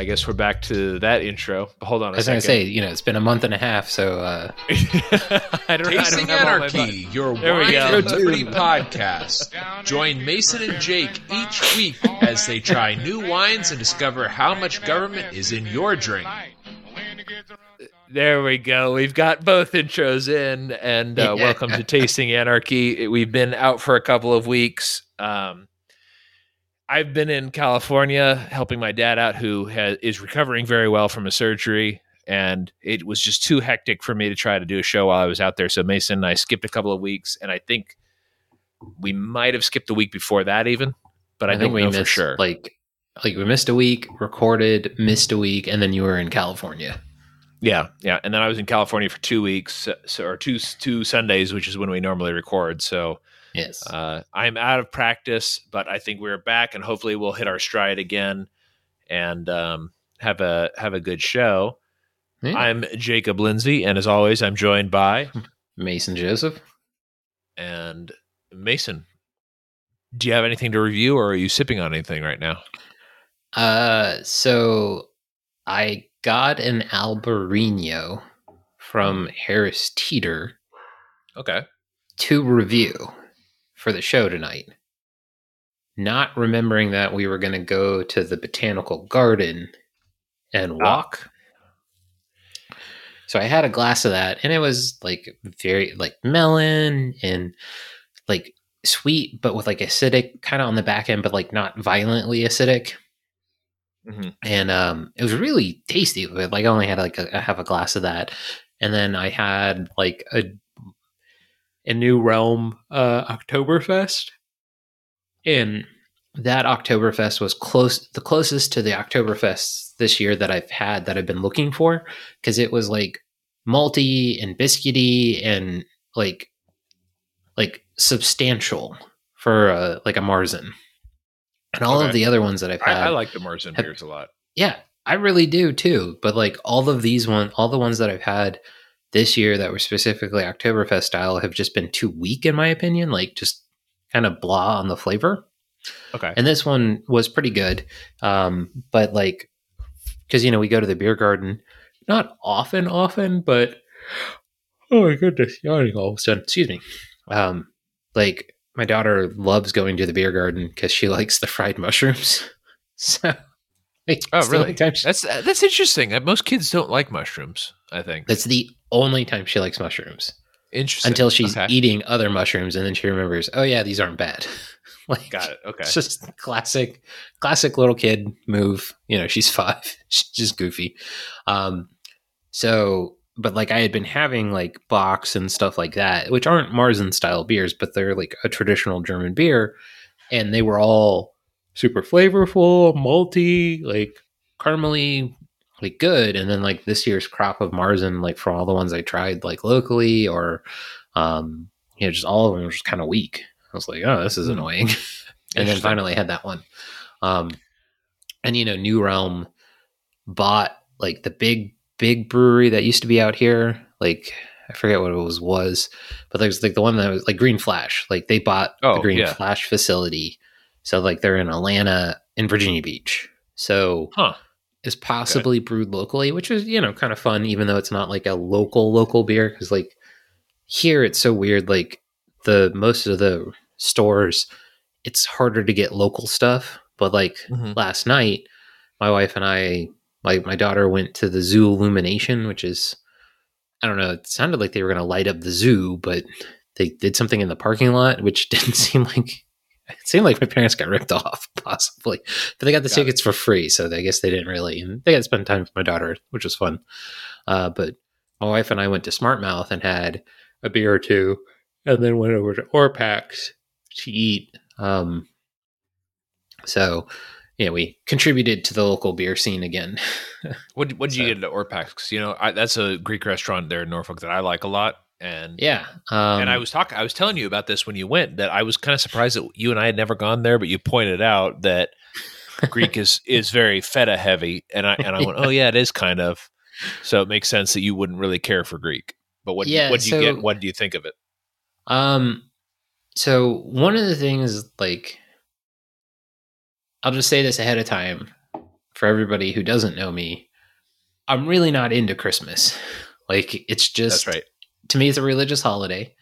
I guess we're back to that intro. Hold on a I was going to say, you know, it's been a month and a half, so uh, I don't, I Tasting don't have all my Anarchy, your There we wine go. and liberty podcast. Join Mason and Jake each week as they try new wines and discover how much government is in your drink. There we go. We've got both intros in, and uh, welcome to Tasting Anarchy. We've been out for a couple of weeks. Um, I've been in California helping my dad out, who has, is recovering very well from a surgery, and it was just too hectic for me to try to do a show while I was out there. So Mason and I skipped a couple of weeks, and I think we might have skipped a week before that, even. But I, don't we know missed for sure. like like we missed a week, recorded, missed a week, and then you were in California. Yeah, yeah, and then I was in California for two weeks, so, or two two Sundays, which is when we normally record. So Yes. uh, I'm out of practice, but I think we're back, and hopefully we'll hit our stride again and um, have a have a good show. Yeah. I'm Jacob Lindsay, and as always, I'm joined by Mason Joseph. and Mason. Do you have anything to review, or are you sipping on anything right now? Uh, so I got an Albarino from Harris Teeter Okay. to review for the show tonight. Not remembering that we were going to go to the botanical garden and walk. So I had a glass of that and it was like very like melon and like sweet but with like acidic kind of on the back end but like not violently acidic Mhm. and um it was really tasty but like i only had like a, I have a glass of that and then i had like a a new realm uh oktoberfest and that oktoberfest was close the closest to the oktoberfest this year that i've had that i've been looking for because it was like malty and biscuity and like like substantial for uh, like a marzen and all Okay. of the other ones that i've had I like the Marzen beers a lot. yeah, I really do too. But like all of these one, all the ones that I've had this year that were specifically Oktoberfest style have just been too weak in my opinion. Like just kind of blah on the flavor. Okay. And this one was pretty good. Um, but like, because you know we go to the beer garden, not often, often, but oh my goodness, yawning all of a sudden. Excuse me. Um, like my daughter loves going to the beer garden because she likes the fried mushrooms. So, like, Oh, really? she- That's that's interesting. Most kids don't like mushrooms. I think That's the only time she likes mushrooms interesting until she's Okay. eating other mushrooms, and then she remembers, oh yeah, these aren't bad. like, Got it. Okay. It's just classic, classic little kid move. You know, she's five. She's just goofy. Um, so, but like I had been having like Bocks and stuff like that, which aren't Marzen style beers, but they're like a traditional German beer, and they were all super flavorful, malty, like caramely, like good. And then like this year's crop of Marzen, like from all the ones I tried, like locally or, um, you know, just all of them were just kind of weak. I was like, oh, this is Hmm. annoying. and then finally had that one. Um, and you know, New Realm bought like the big, big brewery that used to be out here. Like I forget what it was was, but there's like the one that was like Green Flash. Like they bought the Oh, Green yeah. Flash facility. So like they're in Atlanta in Virginia Beach. So Huh. Is possibly brewed locally, which is you know kind of fun, even though it's not like a local local beer. Because like here, it's so weird. Like the most of the stores, it's harder to get local stuff. But like Mhm. last night, my wife and I, like my daughter, went to the zoo illumination, which is I don't know. It sounded like they were going to light up the zoo, but they did something in the parking lot, which didn't seem like. It seemed like my parents got ripped off, possibly. But they got the Got it. tickets for free, so I guess they didn't really. And they got to spend time with my daughter, which was fun. Uh, but my wife and I went to Smart Mouth and had a beer or two, and then went over to Orpax to eat. Um, so, yeah, we contributed to the local beer scene again. What what did you get at Orpax? you know, I, that's a Greek restaurant there in Norfolk that I like a lot. And yeah, um, and I was talking, I was telling you about this when you went. That I was kind of surprised that you and I had never gone there, but you pointed out that Greek is is very feta heavy, and I and I went, oh yeah, it is kind of. So it makes sense that you wouldn't really care for Greek. But what Yeah, what do you so- get? What do you think of it? Um, so one of the things, like, I'll just say this ahead of time for everybody who doesn't know me, I'm really not into Christmas. Like it's just That's right. To me it's a religious holiday.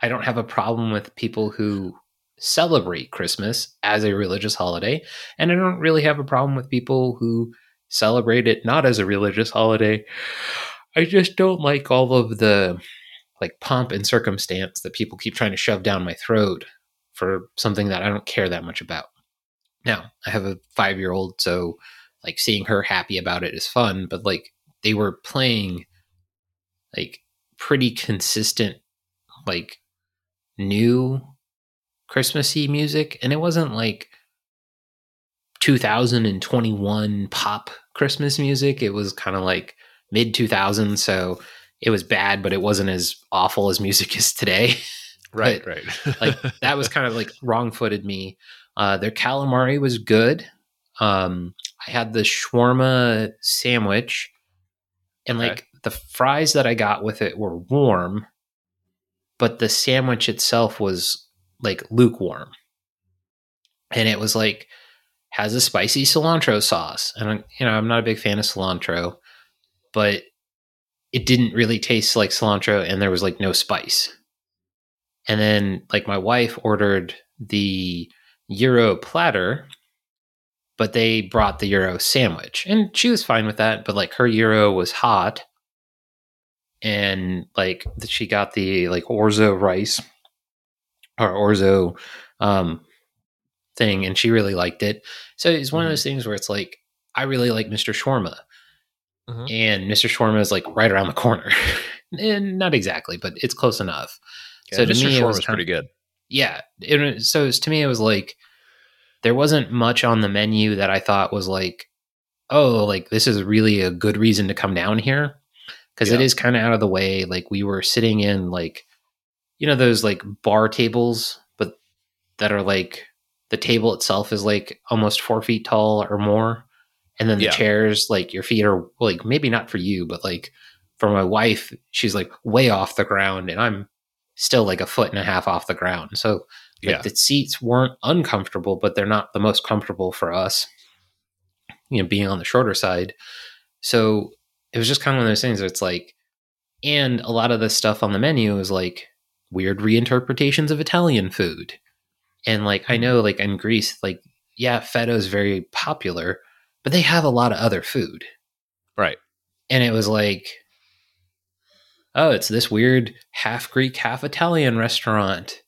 I don't have a problem with people who celebrate Christmas as a religious holiday, and I don't really have a problem with people who celebrate it not as a religious holiday. I just don't like all of the like pomp and circumstance that people keep trying to shove down my throat for something that I don't care that much about. Now, I have a 5-year-old, so like seeing her happy about it is fun, but like they were playing like pretty consistent like new Christmassy music and it wasn't like 2021 pop Christmas music. It was kind of like mid 2000s, so it was bad, but it wasn't as awful as music is today. Right, But, right. like that was kind of like wrong footed me. Uh, their calamari was good. Um, I had the shawarma sandwich, and Okay. The fries that I got with it were warm, but the sandwich itself was like lukewarm, and it was like has a spicy cilantro sauce, and I- you know I'm not a big fan of cilantro, but it didn't really taste like cilantro, and there was like no spice. And then like my wife ordered the Euro platter, but they brought the Euro sandwich. And she was fine with that, but like her Euro was hot. And like she got the like orzo rice or orzo um thing and she really liked it. So it's one of those things where it's like I really like Mr. Shawarma. Mhm. And Mr. Shawarma is like right around the corner. and not exactly, but it's close enough. Yeah, so to Mr. me, it Shawarma was pretty good. yeah it, so it was- to me it was like there wasn't much on the menu that i thought was like oh like this is really a good reason to come down here because it Yeah. is kind of out of the way like we were sitting in like you know those like bar tables but that are like the table itself is like almost four feet tall or more and then the Yeah. chairs like your feet are like maybe not for you but like for my wife she's like way off the ground and i'm still like a foot and a half off the ground so like Yeah. the seats weren't uncomfortable, but they're not the most comfortable for us, you know, being on the shorter side. So it was just kind of one of those things where it's like, and a lot of the stuff on the menu is like weird reinterpretations of Italian food. And like, I mm-hmm. know, like in Greece, like, yeah, feta is very popular, but they have a lot of other food. Right. And it was like, oh, it's this weird half Greek, half Italian restaurant.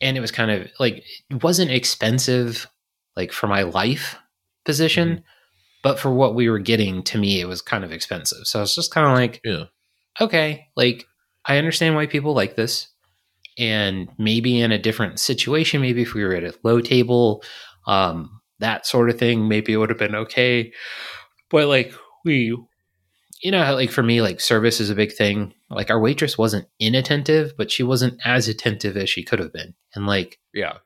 And it was kind of like, it wasn't expensive, like for my life position, mm-hmm. But for what we were getting, to me, it was kind of expensive. So I was just kind of like, Yeah. okay, like I understand why people like this. And maybe in a different situation, maybe if we were at a low table, um, that sort of thing, maybe it would have been okay. But like we, you know, like for me, like service is a big thing. Like our waitress wasn't inattentive, but she wasn't as attentive as she could have been. And like Yeah.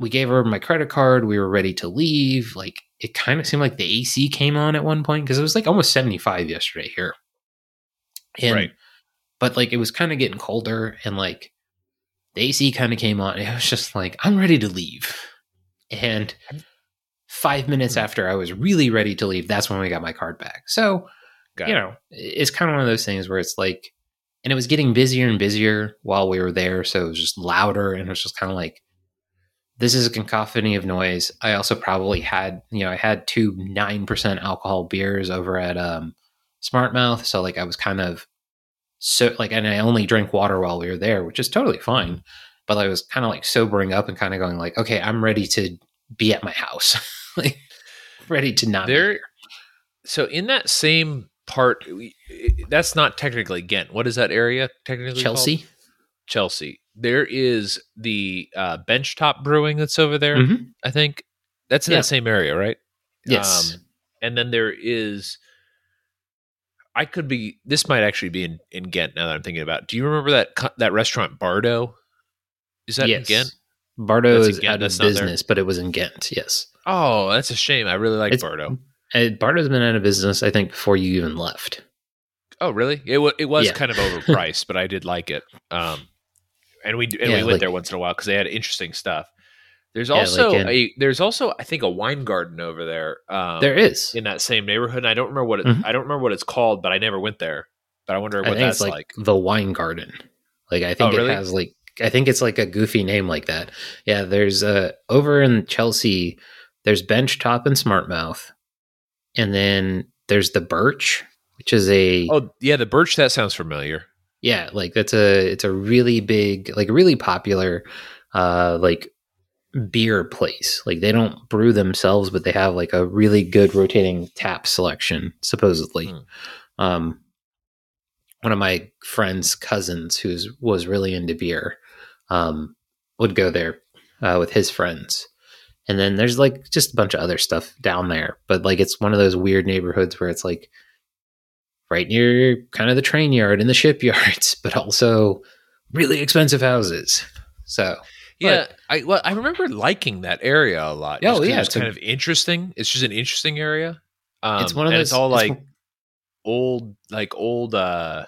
We gave her my credit card, we were ready to leave. Like it kind of seemed like the AC came on at one point because it was like almost 75 yesterday here. And Right. but like it was kind of getting colder and like the AC kind of came on. It was just like, I'm ready to leave. And five minutes Hmm. after I was really ready to leave, that's when we got my card back. So, Got you it. know, it's kind of one of those things where it's like, and it was getting busier and busier while we were there. So it was just louder and it was just kind of like, this is a cacophony of noise. I also probably had, you know, I had two 9% alcohol beers over at um, Smart Mouth. So like I was kind of so like, and I only drank water while we were there, which is totally fine. But I was kind of like sobering up and kind of going like, okay, I'm ready to be at my house, like ready to not be There- here. So in that same part, that's not technically Ghent. What is that area technically? called? Chelsea. There is the uh, Benchtop Brewing that's over there. Mhm. I think that's in Yeah. that same area, right? Yes. Um, and then there is. I could be. This might actually be in, in Ghent. Now that I'm thinking about. it. Do you remember that that restaurant Bardo? Is that in Ghent? Bardo That's is Ghent, out of business, but it was in Ghent. Yes. Oh, that's a shame. I really like It's- Bardo. Uh, Bardo's been out of business, I think, before you even left. Oh, really? It wa it was Yeah. kind of overpriced, but I did like it. Um, and we and Yeah, we went like- there once in a while because they had interesting stuff. There's Yeah, like also in- a there's also I think a wine garden over there. Um, there is. in that same neighborhood. And I don't remember what it, Mhm. I don't remember what it's called, but I never went there. But I wonder I what think that's it's like, like. the wine garden. Like I think Oh, really? it has like I think it's like a goofy name like that. Yeah, there's uh over in Chelsea, there's Bench Top and Smartmouth, and then there's the Birch, which is a Oh yeah, the birch. That sounds familiar. Yeah, like that's a it's a really big like really popular uh like beer place. Like they don't brew themselves, but they have like a really good rotating tap selection, supposedly. Hmm. Um one of my friends' cousins who's was really into beer um would go there uh, with his friends. And then there's like just a bunch of other stuff down there. But like it's one of those weird neighborhoods where it's like right near kind of the train yard and the shipyards, but also really expensive houses. So Yeah, I well, I remember liking that area a lot. Oh, yeah, it's it's a- kind of interesting. It's just an interesting area. Um, it's one of those It's all it's like old, like old. uh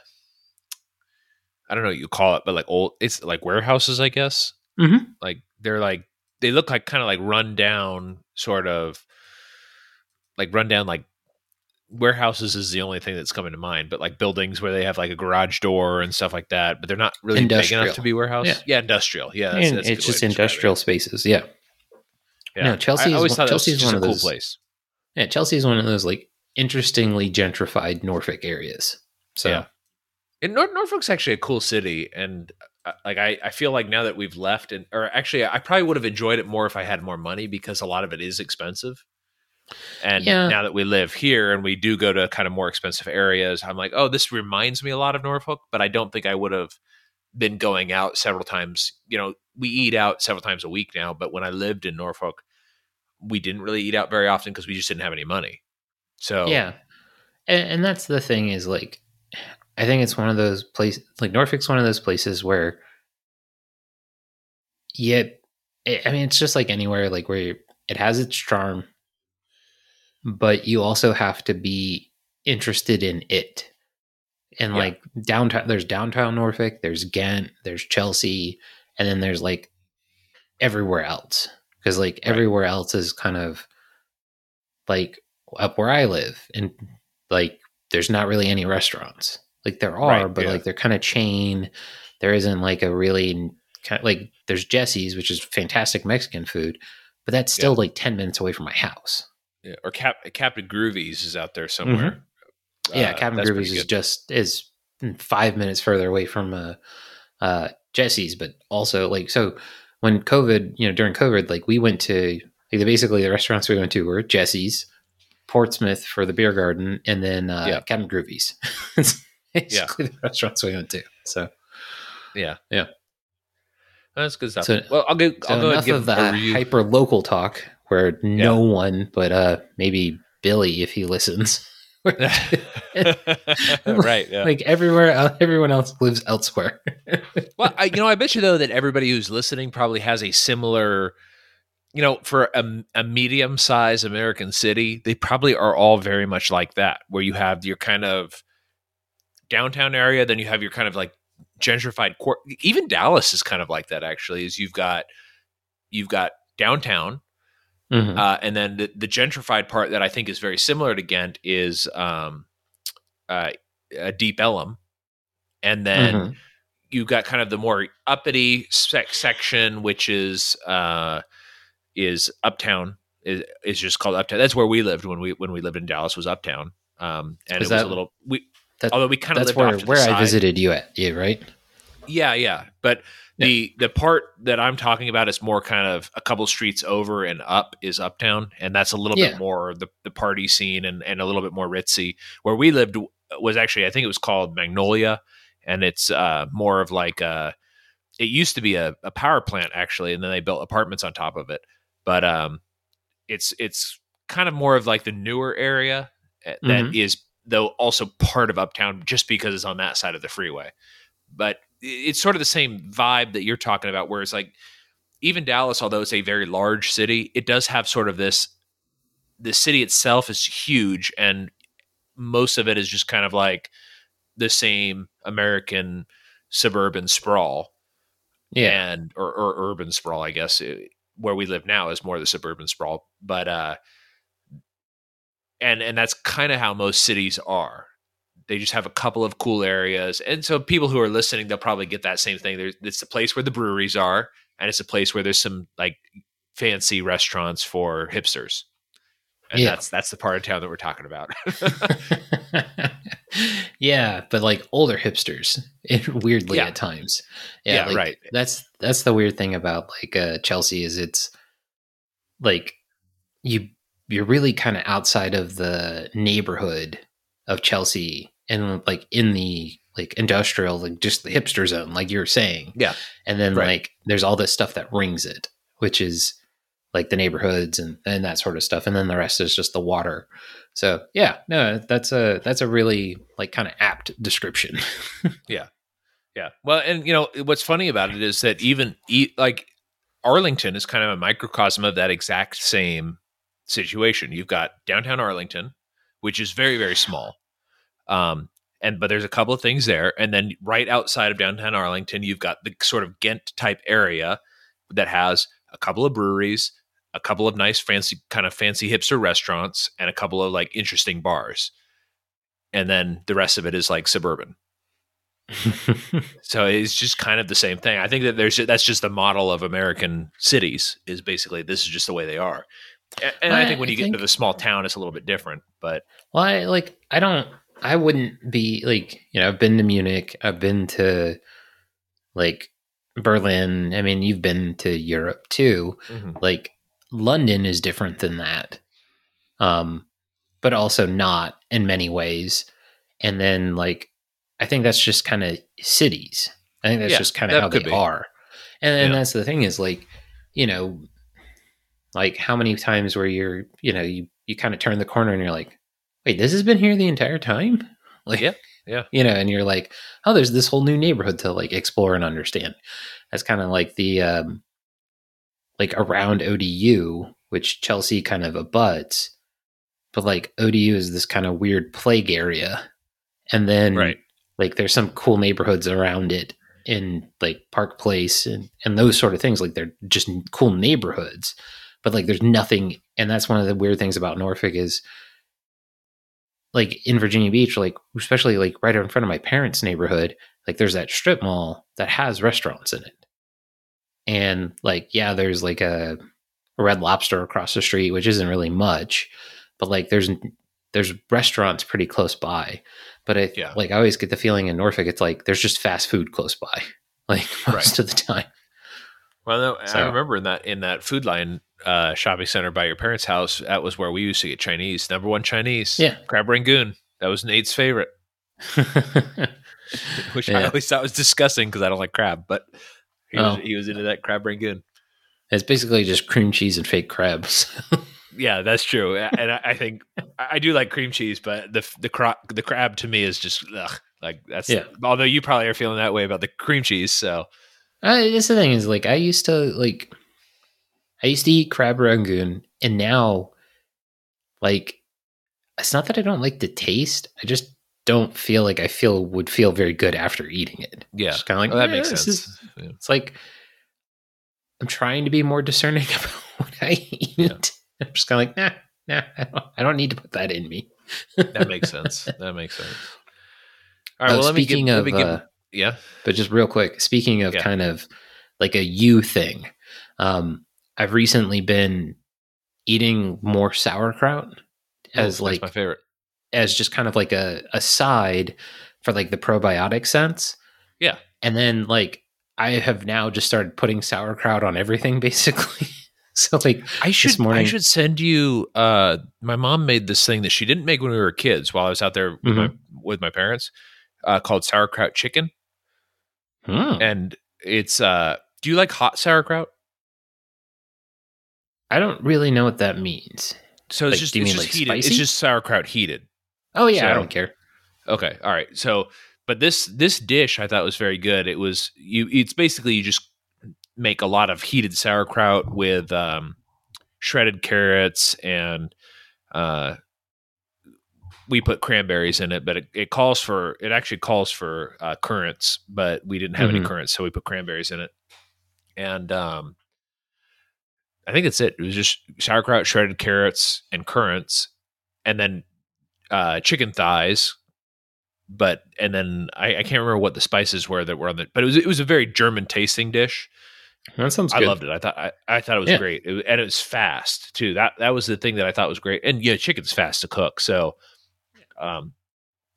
I don't know what you call it, but like old. It's like warehouses, I guess. Mhm. Like they're like they look like kind of like run down, sort of like run down like warehouses is the only thing that's coming to mind, but like buildings where they have like a garage door and stuff like that, but they're not really big enough to be warehouse. Yeah. Yeah, industrial. Yeah, that's, that's it's just describe it. industrial spaces. Yeah. Yeah. No, Chelsea I is always one- thought Chelsea's just one of cool those- place. Yeah, Chelsea is one of those like interestingly gentrified Norfolk areas. So Yeah. And Nor- Norfolk's actually a cool city, and uh, like I, I feel like now that we've left, and or actually, I probably would have enjoyed it more if I had more money because a lot of it is expensive. And Yeah. now that we live here and we do go to kind of more expensive areas, I'm like, oh, this reminds me a lot of Norfolk, but I don't think I would have been going out several times. You know, we eat out several times a week now, but when I lived in Norfolk, we didn't really eat out very often because we just didn't have any money. So yeah, and, and that's the thing is like, I think it's one of those places like Norfolk's one of those places where, yeah, I I mean it's just like anywhere like where it has its charm, but you also have to be interested in it. And Yeah. like downtown, there's downtown Norfolk, there's Ghent, there's Chelsea, and then there's like everywhere else because like Right. everywhere else is kind of like up where I live, and like there's not really any restaurants. Like there are, Right, but yeah. like they're kind of chain. There isn't like a really kind of like there's Jesse's, which is fantastic Mexican food, but that's still like ten minutes away from my house. Yeah, or Cap, Captain Groovies is out there somewhere. yeah, Uh, Captain Groovies is just is five minutes further away from uh, uh, Jesse's, but also like so when COVID, you know, during COVID, like we went to like the, basically the restaurants we went to were Jesse's, Portsmouth for the beer garden, and then uh, Yeah. Captain Groovies. Basically the restaurants we went to. So yeah, Yeah. That's good stuff. So- well, I'll go. So I'll go enough and give of the hyper local talk where no one but uh maybe Billy if he listens. right. Yeah. Like everywhere everyone else lives elsewhere. well, I, you know, I bet you though that everybody who's listening probably has a similar, you know, for a, a medium sized American city, they probably are all very much like that, where you have your kind of downtown area, then you have your kind of like gentrified court. Even Dallas is kind of like that. Actually, is you've got you've got downtown, Mhm. uh, and then the, the gentrified part that I think is very similar to Ghent is um, uh, Deep Ellum, and then Mhm. you got kind of the more uppity sec- section, which is uh, is Uptown. Is, is just called Uptown. That's where we lived when we when we lived in Dallas was Uptown. Um, and Is it was a little we. that- although we kind of That's lived where off to the where I side. visited you at, yeah, right? Yeah, yeah. But the the part that I'm talking about is more kind of a couple streets over and up is uptown, and that's a little Yeah. bit more the the party scene and and a little bit more ritzy. Where we lived was actually I think it was called Magnolia, and it's uh more of like a. It used to be a, a power plant actually, and then they built apartments on top of it. But um, it's it's kind of more of like the newer area uh, that is though also part of uptown just because it's on that side of the freeway but it's sort of the same vibe that you're talking about where it's like even dallas although it's a very large city it does have sort of this the city itself is huge and most of it is just kind of like the same american suburban sprawl Yeah. and or, or urban sprawl i guess where we live now is more the suburban sprawl, but uh, and and that's kind of how most cities are. They just have a couple of cool areas, and so people who are listening, they'll probably get that same thing. There's it's the place where the breweries are, and it's a place where there's some like fancy restaurants for hipsters. And Yeah. that's that's the part of town that we're talking about. yeah, but like older hipsters, it, weirdly Yeah. at times. Yeah, like, right. That's that's the weird thing about like uh, Chelsea is it's like you you're really kind of outside of the neighborhood of Chelsea and like in the like industrial like just the hipster zone like you were saying Yeah. and then Right. like there's all this stuff that rings it which is like the neighborhoods and and that sort of stuff and then the rest is just the water so yeah no that's a that's a really like kind of apt description Yeah. Yeah. Well, and you know what's funny about it is that even e- like Arlington is kind of a microcosm of that exact same situation. You've got downtown Arlington, which is very very small, um, and but there's a couple of things there, and then right outside of downtown Arlington, you've got the sort of Ghent type area that has a couple of breweries, a couple of nice fancy kind of fancy hipster restaurants, and a couple of like interesting bars, and then the rest of it is like suburban. So it's just kind of the same thing. I think that there's that's just the model of American cities is basically this is just the way they are. And I, I- think when I you get think- into the small town, it's a little bit different. But Well, I like I don't I wouldn't be like, you know, I've been to Munich, I've been to like Berlin. I mean, you've been to Europe too. Like London is different than that. Um but also not in many ways. And then like I think that's just kind of cities. I think that's Yeah, just kind of that how they be. are. And then Yeah. that's the thing is like, you know, like how many times where you're, you know, you you kind of turn the corner and you're like, wait, this has been here the entire time? Like, Yeah, yeah. You know, and you're like, oh, there's this whole new neighborhood to like explore and understand. That's kind of like the um like around ODU, which Chelsea kind of abuts, but like ODU is this kind of weird plague area. And then Right. like there's some cool neighborhoods around it in like Park Place and, and those sort of things. Like they're just cool neighborhoods, but like there's nothing. And that's one of the weird things about Norfolk is like in Virginia Beach, like especially like right in front of my parents' neighborhood, like there's that strip mall that has restaurants in it. And like, yeah, there's like a, a red lobster across the street, which isn't really much, but like there's there's restaurants pretty close by. But I Yeah. like I always get the feeling in Norfolk, it's like there's just fast food close by, like most of the time. Well, no, I remember in that in that Food Lion uh, shopping center by your parents' house. That was where we used to get Chinese. Number one Chinese. Yeah. crab rangoon. That was Nate's favorite, which I always thought was disgusting because I don't like crab, but he was Oh. he was into that crab rangoon. it's basically just cream cheese and fake crabs. Yeah, that's true, and I, I think I I do like cream cheese, but the the cra- the crab to me is just ugh, like that's. Yeah. Although you probably are feeling that way about the cream cheese, so Uh, that's the thing is like I used to like I used to eat crab rangoon and now like it's not that I don't like the taste. I just don't feel like I feel would feel very good after eating it. yeah, It's kind of like Well, that "Eh, makes sense. is-" Yeah. it's like I'm trying to be more discerning about what I eat. Yeah. I'm just kind of like nah, nah. I don't, I don't need to put that in me. That makes sense. That makes sense. All right. Oh, well, let me give, speaking let of, give- uh, yeah. But just real quick, speaking of Yeah. kind of like a you thing, um, I've recently been eating more sauerkraut Oh, as that's like my favorite. as just kind of like a, a side for like the probiotic sense. Yeah. And then like I have now just started putting sauerkraut on everything basically. so like I should I morning- should send you. Uh, my mom made this thing that she didn't make when we were kids. While I was out there with, my, with my parents, uh, called sauerkraut chicken, hmm, and it's. Uh, do you like hot sauerkraut? I don't really know what that means. So it's Like, just it's mean, just like, heated. It's just sauerkraut heated. Oh yeah, I don't care. Okay, all right. So, but this this dish I thought was very good. It was you. It's basically you just make a lot of heated sauerkraut with um, shredded carrots and uh, we put cranberries in it. But it, it calls for it actually calls for uh, currants, but we didn't have any Mhm. currants, so we put cranberries in it. And um, I think that's it. It was just sauerkraut, shredded carrots, and currants, and then uh, chicken thighs. But and then I, I can't remember what the spices were that were on the. But it was it was a very German tasting dish. That sounds I good. loved it. I thought I, I thought it was Yeah. great, It and it was fast too. That that was the thing that I thought was great. And yeah, chicken's fast to cook. So, um,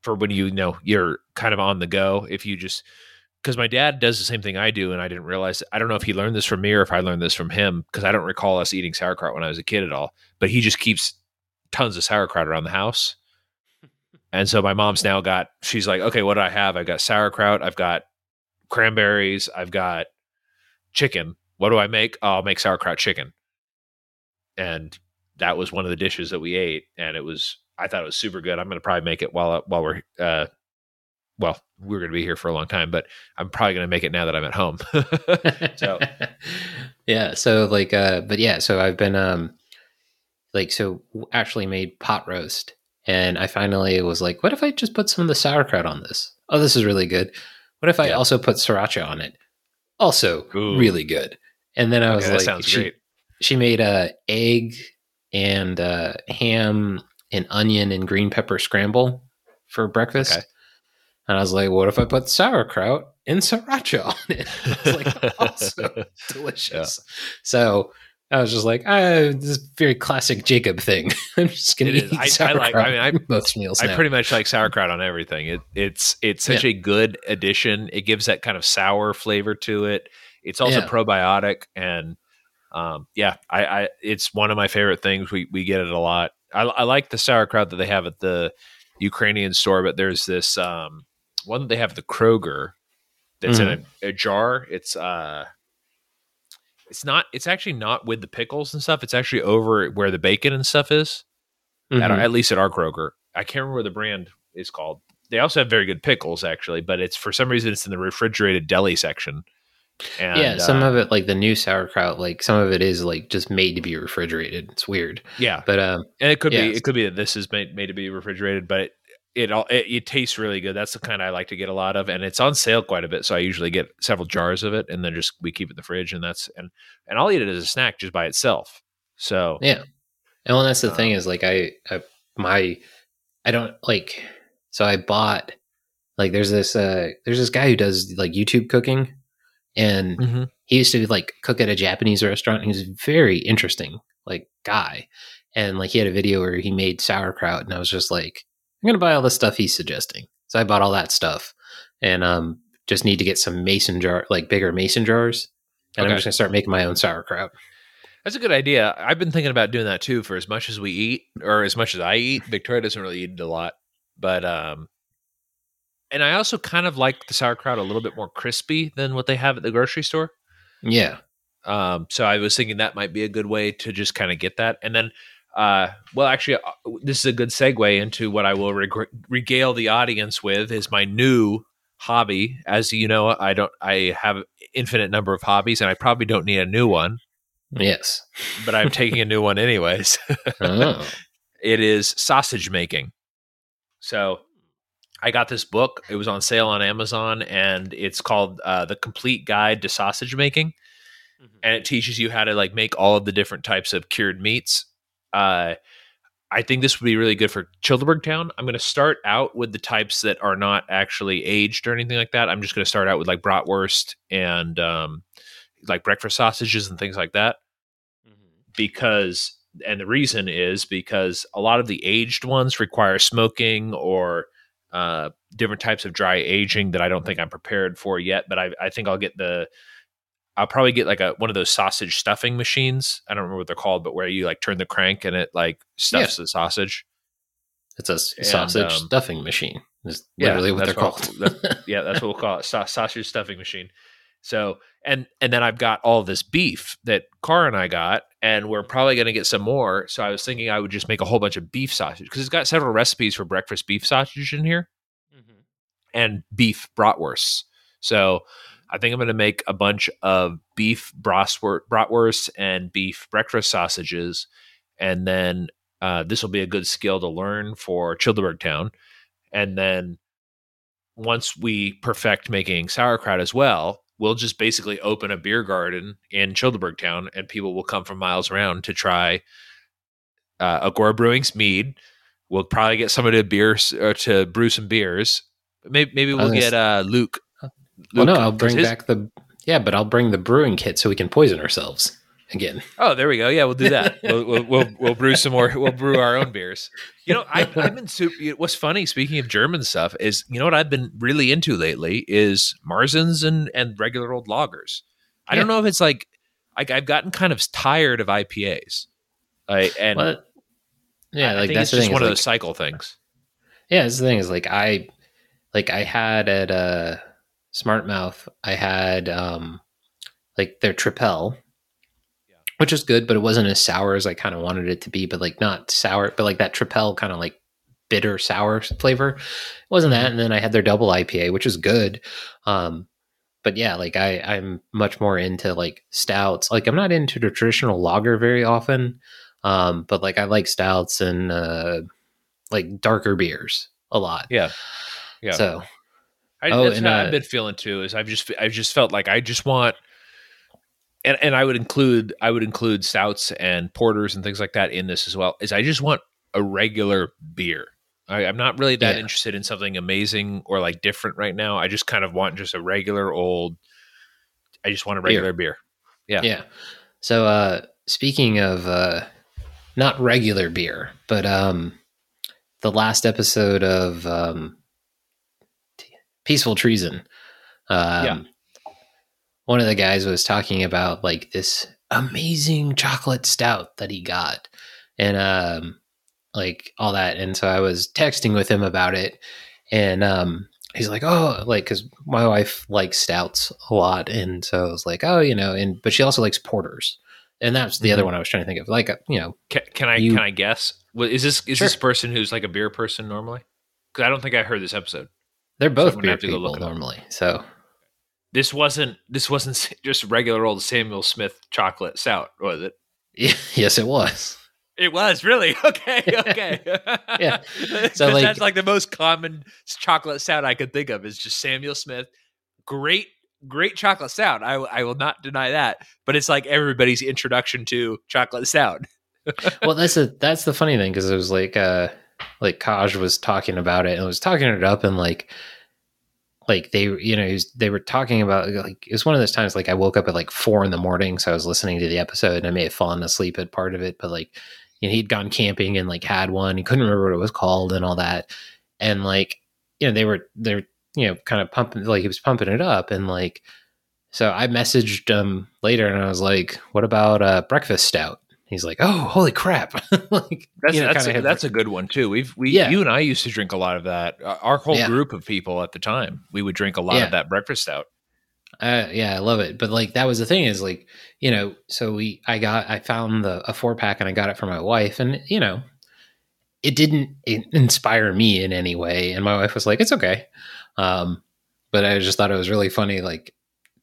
for when you know you're kind of on the go, if you just because my dad does the same thing I do, and I didn't realize. I don't know if he learned this from me or if I learned this from him because I don't recall us eating sauerkraut when I was a kid at all. But he just keeps tons of sauerkraut around the house. And so my mom's now got, she's like, okay, what do I have? I've got sauerkraut. I've got cranberries. I've got chicken. What do I make? Oh, I'll make sauerkraut chicken. And that was one of the dishes that we ate. And it was, I thought it was super good. I'm going to probably make it while, while we're, uh, well, we're going to be here for a long time, but I'm probably going to make it now that I'm at home. So- yeah so like uh but yeah so i've been um like so actually made pot roast and i finally was like what if i just put some of the sauerkraut on this oh this is really good what if i Yeah. also put sriracha on it also Ooh. really good and then i was Okay, that like sounds she, great. she made a egg and uh ham and onion and green pepper scramble for breakfast Okay. And i was like what if i put sauerkraut and sriracha on it It's like also delicious. So I was just like, ah, this is a very classic Jacob thing. I'm just gonna It eat. I- I sauerkraut like- I mean, I- most meals I now. pretty much like sauerkraut on everything. It it's it's such a good addition. It gives that kind of sour flavor to it. It's also Yeah. probiotic and um, yeah, I, I it's one of my favorite things. We we get it a lot. I, I like the sauerkraut that they have at the Ukrainian store, but there's this um, one that they have the Kroger that's in a, a jar. It's uh it's not it's actually not with the pickles and stuff. It's actually over where the bacon and stuff is at, Mhm. our, at least at our Kroger. I can't remember what the brand is called. They also have very good pickles, actually, but it's for some reason it's in the refrigerated deli section. And, yeah, some uh, of it, like the new sauerkraut, like some of it is like just made to be refrigerated. It's weird, yeah, but um, and it could yeah. be it could be that this is made made to be refrigerated, but it it all it, it tastes really good. That's the kind I like to get a lot of, and it's on sale quite a bit. So I usually get several jars of it, and then just we keep it in the fridge, and that's and and I'll eat it as a snack just by itself. So yeah. And well, that's the thing Um, is like I, I my I don't like so I bought like there's this uh there's this guy who does like YouTube cooking and Mhm. he used to like cook at a Japanese restaurant. He was a very interesting like guy. And like he had a video where he made sauerkraut and I was just like, I'm gonna buy all the stuff he's suggesting. So I bought all that stuff and um just need to get some mason jar like bigger mason jars. And Okay. I'm just gonna start making my own sauerkraut. That's a good idea. I've been thinking about doing that too. For as much as we eat, or as much as I eat, Victoria doesn't really eat a lot. But um, and I also kind of like the sauerkraut a little bit more crispy than what they have at the grocery store. Yeah. Um, so I was thinking that might be a good way to just kind of get that. And then, uh, well, actually, uh, this is a good segue into what I will reg- regale the audience with is my new hobby. As you know, I don't, I have infinite number of hobbies, and I probably don't need a new one. Yes. But I'm taking a new one anyways. Oh. it is sausage making. So I got this book. It was on sale on Amazon, and it's called uh, "The Complete Guide to Sausage Making," and it teaches you how to like make all of the different types of cured meats. Uh, I think this would be really good for Childeberg Town. I'm going to start out with the types that are not actually aged or anything like that. I'm just going to start out with like bratwurst and um, like breakfast sausages and things like that because and the reason is because a lot of the aged ones require smoking or uh, different types of dry aging that I don't think I'm prepared for yet. But I, I think I'll get the I'll probably get like a one of those sausage stuffing machines. I don't remember what they're called, but where you like turn the crank and it like stuffs the sausage. It's a And, sausage um, stuffing machine. Is Yeah, literally what they're that's called. that- yeah, that's what we'll call it. Sa- sausage stuffing machine. So and and then I've got all this beef that Car and I got, and we're probably going to get some more. So I was thinking I would just make a whole bunch of beef sausage because it's got several recipes for breakfast beef sausage in here and beef bratwursts. So I think I'm going to make a bunch of beef bratwurst, bratwurst and beef breakfast sausages, and then uh, this will be a good skill to learn for Childeberg Town. And then once we perfect making sauerkraut as well, we'll just basically open a beer garden in Childeberg Town, and people will come from miles around to try uh, Agora Brewing's mead. We'll probably get somebody to beer to brew some beers. Maybe maybe we'll get uh, Luke. Well, no, I'll bring his- back the yeah, but I'll bring the brewing kit so we can poison ourselves again. Oh, there we go. Yeah, we'll do that. we'll, we'll, we'll we'll brew some more. We'll brew our own beers. You know, I, I've been super. What's funny, speaking of German stuff, is you know what I've been really into lately is Marzens and and regular old lagers. I don't know if it's like like I've gotten kind of tired of IPAs. I and Well, yeah, I, like that's just thing. one of those cycle things. Yeah, that's the thing is like I like I had at uh Smart Mouth, I had um like their Tripel. Yeah. Which was good, but it wasn't as sour as I kind of wanted it to be, but like not sour, but like that Tripel kind of like bitter sour flavor. It wasn't that. And then I had their double IPA, which is good. Um but yeah, like I, I'm much more into like stouts. Like I'm not into the traditional lager very often. Um, but like I like stouts and uh like darker beers a lot. Yeah, yeah. So I, Oh, that's and, how uh, I've been feeling too. Is I've just I've just felt like I just want, and and I would include I would include stouts and porters and things like that in this as well. Is I just want a regular beer. I, I'm not really that Yeah. interested in something amazing or like different right now. I just kind of want just a regular old. I just want a regular beer. Yeah. yeah. So uh speaking of uh not regular beer, but um the last episode of um Peaceful Treason. Um Yeah. one of the guys was talking about like this amazing chocolate stout that he got and um like all that and so I was texting with him about it and um he's like oh like because my wife likes stouts a lot and so i was like oh you know and but she also likes porters and that's the other Mhm. one i was trying to think of like uh, you know Can, can I You- can I guess? Well, Is this is Sure. this person who's like a beer person normally? Because I don't think I heard this episode. They're both I'm beer have to go people look normally so This wasn't this wasn't just regular old Samuel Smith chocolate stout, was it? yes it was It was really okay. Okay, Yeah. So, so like- that's like the most common chocolate stout I could think of is just Samuel Smith. Great, great chocolate stout. I I will not deny that. But it's like everybody's introduction to chocolate stout. well that's a that's the funny thing because it was like uh like Kaj was talking about it and was talking it up and like like they you know was, they were talking about like it was one of those times like I woke up at like four in the morning so I was listening to the episode and I may have fallen asleep at part of it but like you know, he'd gone camping and like had one he couldn't remember what it was called and all that. And like you know they were they're you know kind of pumping like he was pumping it up and like so I messaged him later and I was like what about uh breakfast stout he's like oh holy crap like That's you know, that's a, that's a good one too. We've we Yeah. you and I used to drink a lot of that. Our whole Yeah. group of people at the time, we would drink a lot Yeah. of that breakfast stout. Uh, yeah, I love it. But like that was the thing is like, you know, so we I got I found the a four pack and I got it for my wife and you know, it didn't in- inspire me in any way and my wife was like, "It's okay." Um but I just thought it was really funny like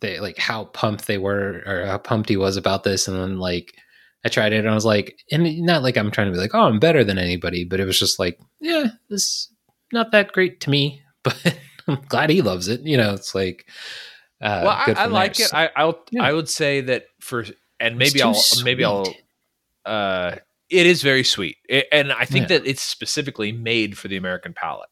they like how pumped they were or how pumped he was about this and then like I tried it and I was like and not like I'm trying to be like, "Oh, I'm better than anybody," but it was just like, "Yeah, this not that great to me." But I'm glad he loves it. You know, it's like uh, well, I, I like it. I, I'll Yeah. I would say that for and maybe I'll maybe I'll uh it is very sweet. It, and I think Yeah. that it's specifically made for the American palate.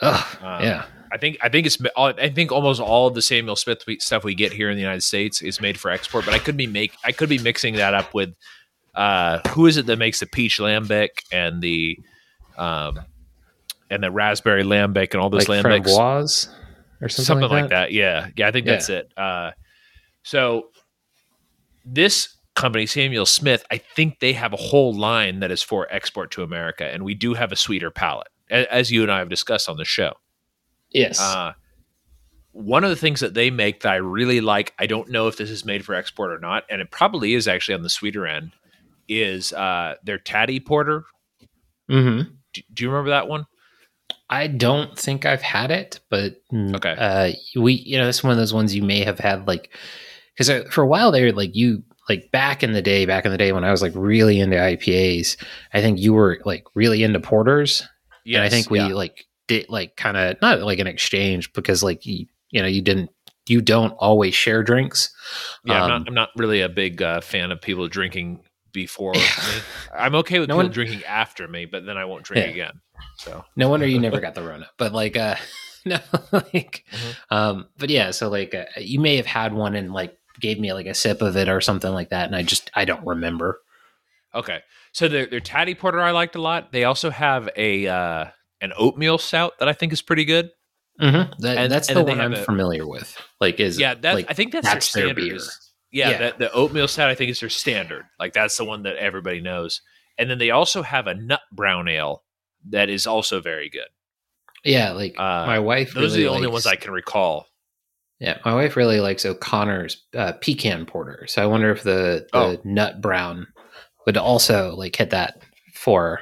Ugh, Um, yeah, I think I think it's I think almost all of the Samuel Smith stuff we get here in the United States is made for export, but I could be make I could be mixing that up with uh who is it that makes the peach lambic and the um and the raspberry lambic and all those like lambics framboise or something, something, like, that. Yeah, yeah, I think Yeah. that's it. Uh, so this company, Samuel Smith, I think they have a whole line that is for export to America, and we do have a sweeter palate, as you and I have discussed on the show. Yes, Uh, one of the things that they make that I really like, I don't know if this is made for export or not, and it probably is actually on the sweeter end, is uh, their Taddy Porter. hmm Do, do you remember that one? I don't think I've had it, but mm, Okay. uh, we you know it's one of those ones you may have had like because for a while there, like you like back in the day, back in the day when I was like really into IPAs, I think you were like really into porters, and I think we yeah. like did like kind of not like an exchange because like you you know you didn't you don't always share drinks. Yeah, I'm, Um, not, I'm not really a big uh, fan of people drinking before me. I'm okay with No people one- drinking after me, but then I won't drink Yeah. again. So No wonder you never got the Rona. But like, uh, no, like, Mhm. um, but yeah. So like, uh, you may have had one and like gave me like a sip of it or something like that, and I just I don't remember. okay, so their their Taddy Porter I liked a lot. They also have a uh, an oatmeal stout that I think is pretty good. Mm-hmm. That, And- that's and the one I'm a- familiar with. Like, is Yeah, that's like, I think that's, that's their their beer. is- Yeah, Yeah. The, the oatmeal stout I think is their standard. Like that's the one that everybody knows. And then they also have a nut brown ale that is also very good. yeah. Like Uh, my wife. Those really are the only likes- ones I can recall. Yeah, my wife really likes O'Connor's uh, pecan porter. So I wonder if the, the Oh. nut brown would also like hit that for.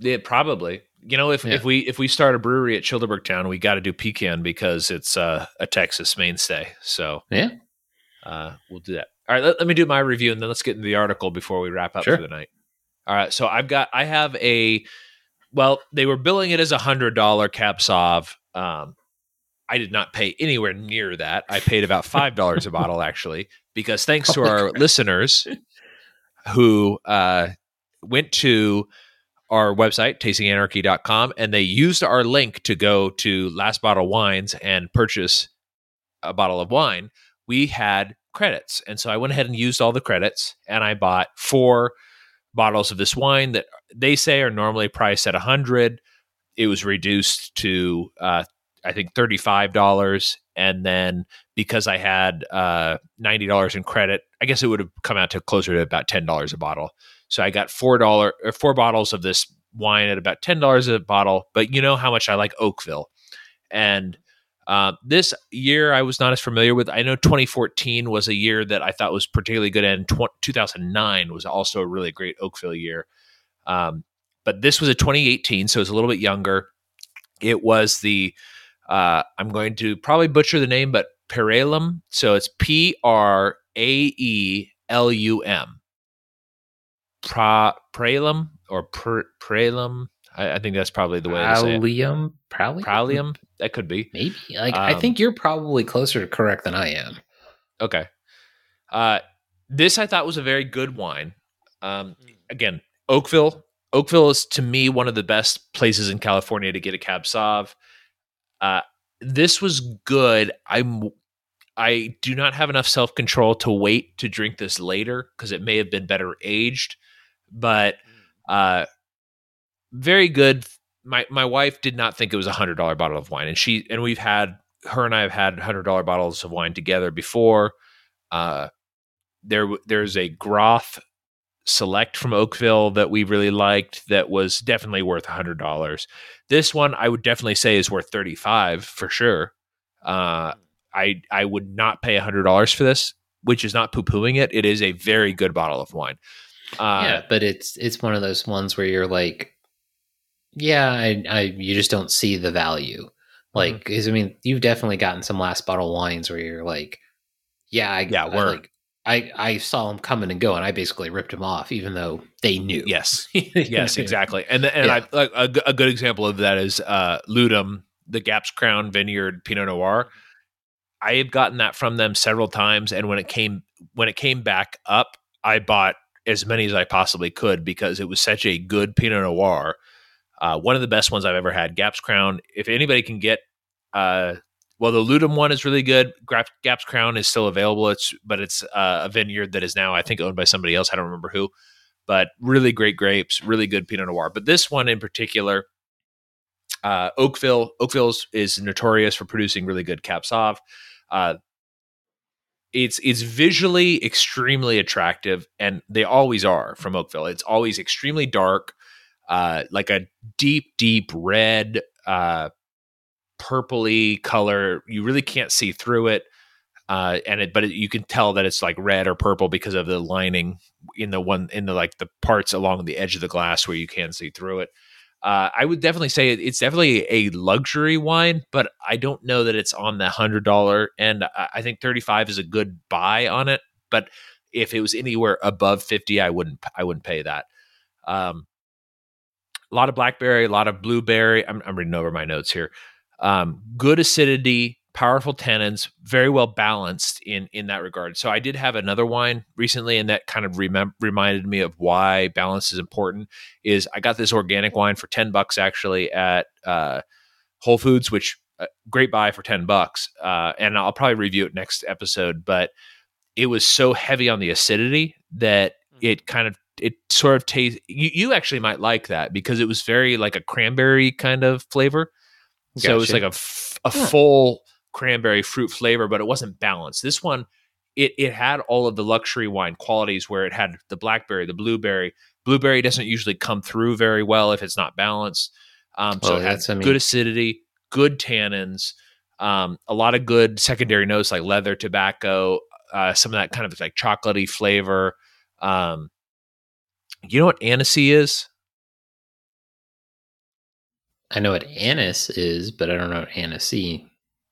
Yeah, probably. You know, if, Yeah. if we if we start a brewery at Childeberg Town, we got to do pecan because it's uh, a Texas mainstay. So Yeah. Uh, we'll do that. All right, let, let me do my review and then let's get into the article before we wrap up Sure. for the night. All right, so I've got I have a well, they were billing it as a hundred dollar Cab Sauv. Um, I did not pay anywhere near that. I paid about five dollars a bottle actually, because thanks to our listeners who uh, went to our website, tastinganarchy.com, and they used our link to go to Last Bottle Wines and purchase a bottle of wine. We had credits. And so I went ahead and used all the credits and I bought four bottles of this wine that they say are normally priced at 100 It was reduced to, uh, I think, $35. And then because I had uh, $90 in credit, I guess it would have come out to closer to about $10 a bottle. So I got four dollar or four bottles of this wine at about ten dollars a bottle. But you know how much I like Oakville, and uh, this year I was not as familiar with. I know 2014 was a year that I thought was particularly good, and tw- 2009 was also a really great Oakville year. Um, but this was a 2018, so it's a little bit younger. It was the uh, I'm going to probably butcher the name, but Perelum. So it's P R A E L U M. Pra, Pralum or pr, Pralum. I, I think that's probably the way to say it. Pralium? Pralium? Pralium. That could be. Maybe. Like, I Um, think you're probably closer to correct than I am. Okay. Uh, this I thought was a very good wine. Um, again, Oakville. Oakville is to me one of the best places in California to get a Cab Sauv. Uh, this was good. I'm. I do not have enough self control to wait to drink this later because it may have been better aged, but uh, very good. My my wife did not think it was a hundred dollar bottle of wine, and she and we've had her and I have had hundred dollar bottles of wine together before. Uh, there there's a Groth Select from Oakville that we really liked that was definitely worth a hundred dollars. This one I would definitely say is worth thirty five for sure. Uh, I I would not pay a hundred dollars for this, which is not poo pooing it. It is a very good bottle of wine. Uh, yeah, but it's it's one of those ones where you're like, yeah, I, I you just don't see the value. Like, Mm-hmm. 'cause, I mean, you've definitely gotten some last bottle wines where you're like, yeah, I, Yeah, we're- like, I I saw them coming and going. I basically ripped them off, even though they knew. Yes. yes, exactly. And and Yeah. I like a, a good example of that is uh, Lutum, the Gaps Crown Vineyard Pinot Noir. I have gotten that from them several times, and when it came when it came back up, I bought as many as I possibly could because it was such a good Pinot Noir. Uh, one of the best ones I've ever had. Gaps Crown. If anybody can get, uh, well, the Lutum one is really good. Gaps, Crown is still available. It's but it's uh, a vineyard that is now I think owned by somebody else. I don't remember who but really great grapes, really good Pinot Noir. But this one in particular, uh, Oakville, is notorious for producing really good Cab Sauv. Uh, it's it's visually extremely attractive, and they always are from Oakville. It's always extremely dark, uh, like a deep, deep red, uh, purpley color. You really can't see through it. Uh, and it, but it, you can tell that it's like red or purple because of the lining in the one in the like the parts along the edge of the glass where you can see through it. Uh, I would definitely say it- it's definitely a luxury wine, but I don't know that it's on the hundred dollar end. I, I think thirty five is a good buy on it, but if it was anywhere above fifty, I wouldn't I wouldn't pay that. Um, a lot of blackberry, a lot of blueberry. I'm, I'm reading over my notes here. Um, good acidity, powerful tannins, very well balanced in in that regard. So I did have another wine recently, and that kind of remem- reminded me of why balance is important. Is I got this organic wine for ten bucks actually at uh, Whole Foods, which uh, great buy for ten bucks, uh, and I'll probably review it next episode. But it was so heavy on the acidity that it kind of it sort of tastes. You, you actually might like that because it was very like a cranberry kind of flavor. So it was like a, f- a Huh. full cranberry fruit flavor, but it wasn't balanced. This one, it it had all of the luxury wine qualities where it had the blackberry, the blueberry. Blueberry doesn't usually come through very well if it's not balanced. Um, so Well, it had that's- I mean- good acidity, good tannins, um, a lot of good secondary notes like leather, tobacco, uh, some of that kind of like chocolatey flavor. Um, you know what anise is? I know what anise is, but I don't know what anise.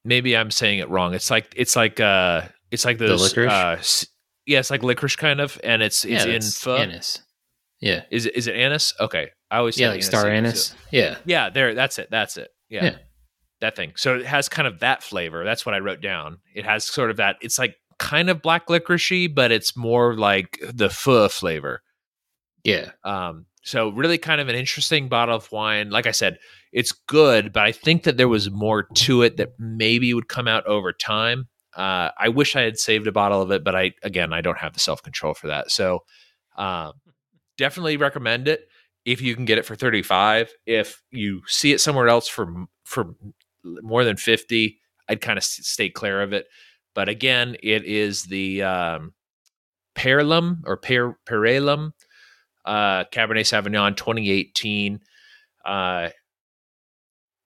maybe I'm saying it wrong. It's like it's like uh it's like The those licorice? uh yeah, it's like licorice kind of and it's it's in that's pho. anise. Yeah, Is it is it anise? Okay. I always yeah, like star anise. anise. Yeah, Yeah, there that's it. That's it. Yeah. Yeah. That thing. So it has kind of that flavor. That's what I wrote down. It has sort of that it's like kind of black licoricey, but it's more like the pho flavor. Yeah. Um, so really kind of an interesting bottle of wine. Like I said, it's good, but I think that there was more to it that maybe would come out over time. Uh, I wish I had saved a bottle of it, but I again I don't have the self control for that. So um, definitely recommend it if you can get it for thirty five. If you see it somewhere else for for more than fifty, I'd kind of stay clear of it. But again, it is the um, Perlum or per, Perelum uh, Cabernet Sauvignon 2018. Uh,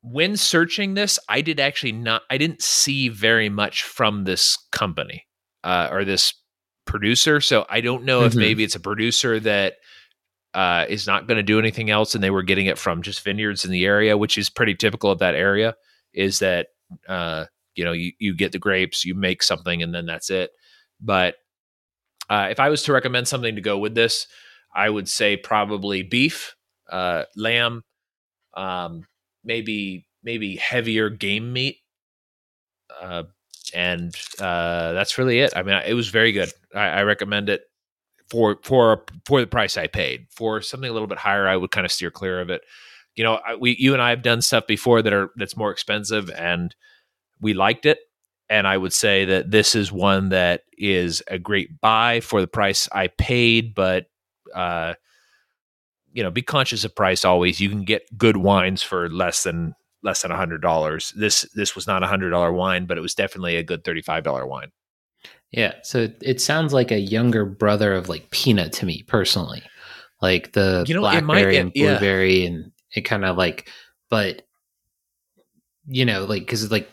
when searching this, I did actually not, I didn't see very much from this company uh, or this producer. So I don't know if Mhm. maybe it's a producer that uh, is not going to do anything else and they were getting it from just vineyards in the area, which is pretty typical of that area, is that, uh, you know, you, you get the grapes, you make something, and then that's it. But uh, if I was to recommend something to go with this, I would say probably beef, uh, lamb, um, maybe maybe heavier game meat, uh, and uh, that's really it. I mean, it was very good. I, I recommend it for for for the price I paid. For something a little bit higher, I would kind of steer clear of it. You know, I, we you and I have done stuff before that are that's more expensive, and we liked it. And I would say that this is one that is a great buy for the price I paid, but uh, you know, be conscious of price always. You can get good wines for less than less than a hundred dollars. This this was not a hundred dollar wine, but it was definitely a good thirty five dollar wine. Yeah, so it, it sounds like a younger brother of like peanut to me personally, like the You know, blackberry and yeah. blueberry, and it kind of like, but you know, like because like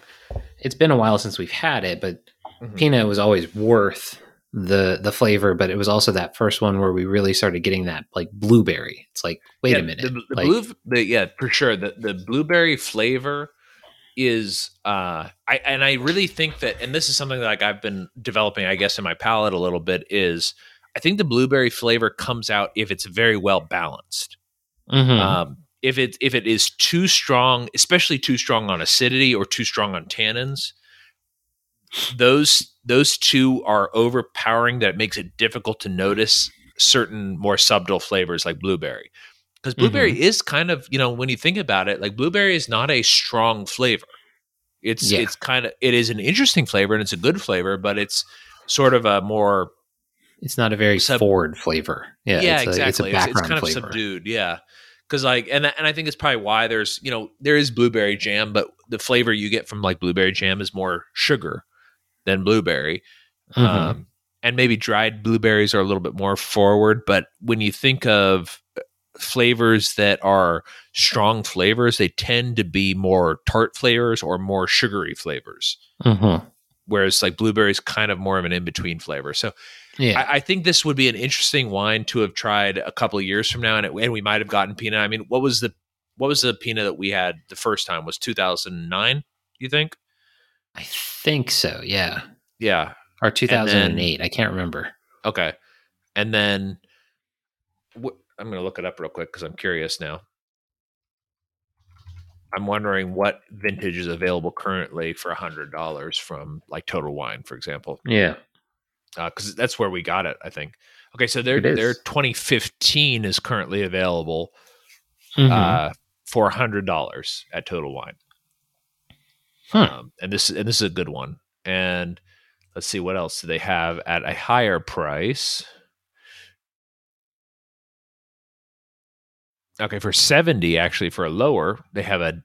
it's been a while since we've had it, but Mhm. peanut was always worth the the flavor, but it was also that first one where we really started getting that like blueberry. It's like, wait Yeah, a minute, The, the like, blue, the, yeah, for sure. The the blueberry flavor is, uh, I and I really think that, and this is something that like I've been developing, I guess, in my palate a little bit. Is I think the blueberry flavor comes out if it's very well balanced. mhm. Um, if it if it is too strong, especially too strong on acidity or too strong on tannins, those those two are overpowering. That makes it difficult to notice certain more subtle flavors like blueberry. Because mm-hmm. blueberry is kind of you know when you think about it, like blueberry is not a strong flavor. It's Yeah. it's kind of it is an interesting flavor and it's a good flavor, but it's sort of a more it's not a very sub- forward flavor. Yeah, yeah, it's a, exactly. It's a It's, it's kind of subdued. Yeah, because like, and and I think it's probably why there's you know there is blueberry jam, but the flavor you get from like blueberry jam is more sugar than blueberry. Mhm. Um, and maybe dried blueberries are a little bit more forward. But when you think of uh, flavors that are strong flavors, they tend to be more tart flavors or more sugary flavors. Mhm. Whereas like blueberry is kind of more of an in between flavor. So Yeah, I, I think this would be an interesting wine to have tried a couple of years from now, and, it, and we might have gotten Pinot. I mean, what was the what was the Pinot that we had the first time? Was two thousand nine? You think? I think so. Yeah, Yeah. or 2008. I can't remember. Okay. And then wh- I'm going to look it up real quick because I'm curious now. I'm wondering what vintage is available currently for hundred dollars from like Total Wine, for example, Yeah. because that's where we got it. I think. Okay, so their their 2015 is currently available Mhm. uh, for hundred dollars at Total Wine. Um, and this and this is a good one. And let's see what else do they have at a higher price. Okay, for seventy, actually for a lower, they have a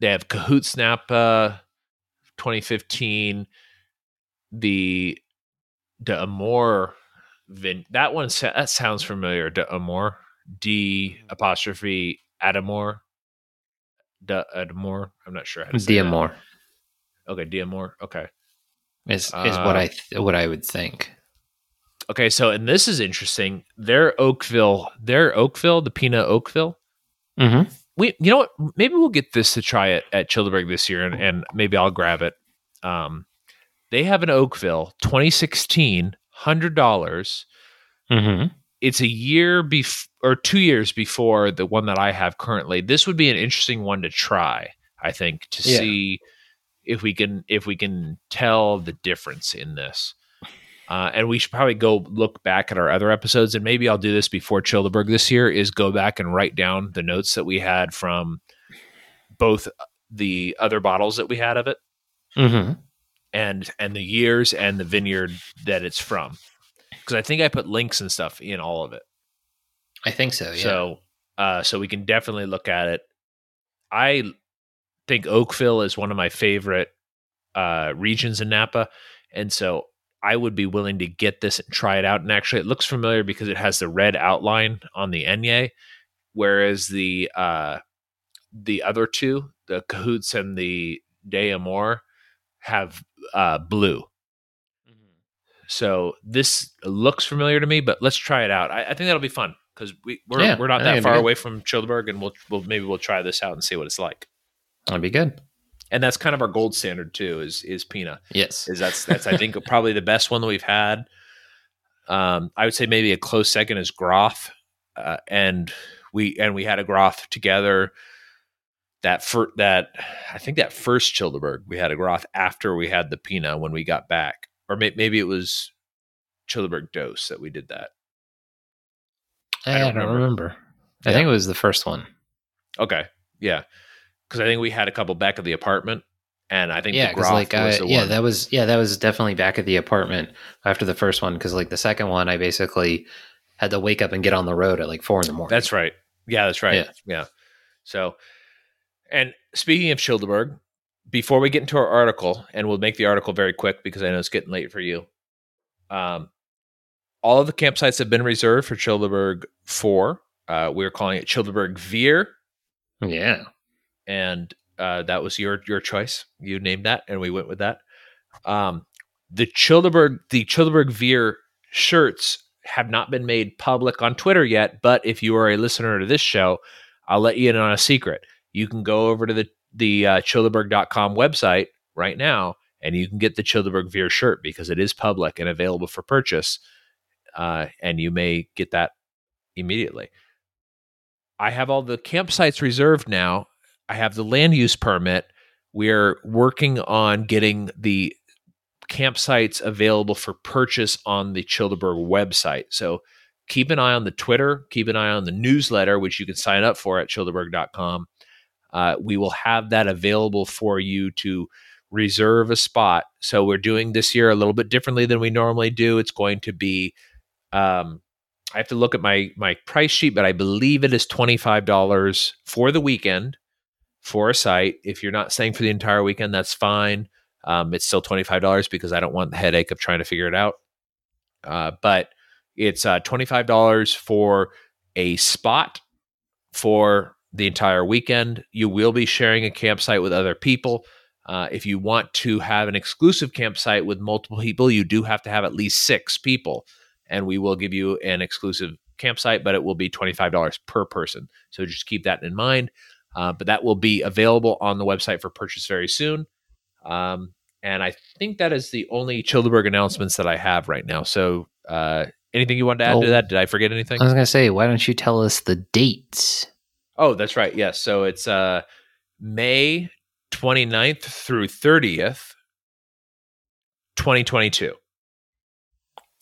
they have Cahoots Napa uh, 2015, the De Amour Vin. That one that sounds familiar. De Amour, D apostrophe Adamor, De Adamor. I'm not sure how to say that. Diamore Okay, Diamore. Okay. is is Uh, what I th- what I would think. Okay, so and this is interesting. Their Oakville, their Oakville, the Pinot Oakville. Mm-hmm. We, you know what? Maybe we'll get this to try it at Childeberg this year, and, and maybe I'll grab it. Um, they have an Oakville 2016, hundred dollars. Mm-hmm. It's a year before or two years before the one that I have currently. This would be an interesting one to try. I think to Yeah. see if we can if we can tell the difference in this. Uh, and we should probably go look back at our other episodes, and maybe I'll do this before Childeberg this year. Is go back and write down the notes that we had from both the other bottles that we had of it, Mm-hmm. and and the years and the vineyard that it's from. Because I think I put links and stuff in all of it. I think so. Yeah. So, uh, so we can definitely look at it. I think Oakville is one of my favorite uh, regions in Napa, and so I would be willing to get this and try it out. And actually, it looks familiar because it has the red outline on the Enye, whereas the uh, the other two, the Cahoots and the De Amor, have uh, blue. So this looks familiar to me, but let's try it out. I, I think that'll be fun because we we're, Yeah, we're not that far away from Childeberg, and we'll we'll maybe we'll try this out and see what it's like. That'd be good. And that's kind of our gold standard too. Is is Pina? Yes. Is that's that's I think probably the best one that we've had. Um, I would say maybe a close second is Groth, uh, and we and we had a Groth together. That for that, I think that first Childeberg we had a Groth after we had the Pina when we got back, or may, maybe it was Childeberg Dose that we did that. Eh, I, I don't remember. remember. I Yeah. think it was the first one. Okay, yeah, because I think we had a couple back at the apartment, and I think Yeah, the because Groth like I, uh, the yeah, one. that was yeah, that was definitely back at the apartment after the first one. Because like the second one, I basically had to wake up and get on the road at like four in the morning. That's right. Yeah, that's right. Yeah. Yeah. So, and speaking of Childeberg, before we get into our article, and we'll make the article very quick because I know it's getting late for you. Um, all of the campsites have been reserved for Childeberg 4. Uh, we're calling it Childeberg Vier, yeah. and uh, that was your your choice. You named that, and we went with that. Um, the Childeberg the Childeberg Vier shirts have not been made public on Twitter yet, but if you are a listener to this show, I'll let you in on a secret. You can go over to the the uh, Childeberg.com website right now, and you can get the Childeberg Vier shirt because it is public and available for purchase, uh, and you may get that immediately. I have all the campsites reserved now. I have the land use permit. We're working on getting the campsites available for purchase on the Childeberg website. So keep an eye on the Twitter, keep an eye on the newsletter, which you can sign up for at childeberg.com. Uh, we will have that available for you to reserve a spot. So we're doing this year a little bit differently than we normally do. It's going to be, um, I have to look at my my price sheet, but I believe it is twenty five dollars for the weekend for a site. If you're not staying for the entire weekend, that's fine. Um, it's still twenty five dollars because I don't want the headache of trying to figure it out. Uh, but it's uh, twenty five dollars for a spot for the entire weekend. You will be sharing a campsite with other people. Uh, if you want to have an exclusive campsite with multiple people, you do have to have at least six people, and we will give you an exclusive campsite, but it will be $25 per person. So just keep that in mind. Uh, but that will be available on the website for purchase very soon. Um, and I think that is the only Childeberg announcements that I have right now. So uh, anything you wanted to add to Oh. that? Did I forget anything? I was gonna say, why don't you tell us the dates? Oh, that's right. Yes. So it's uh May 29th through 30th, 2022.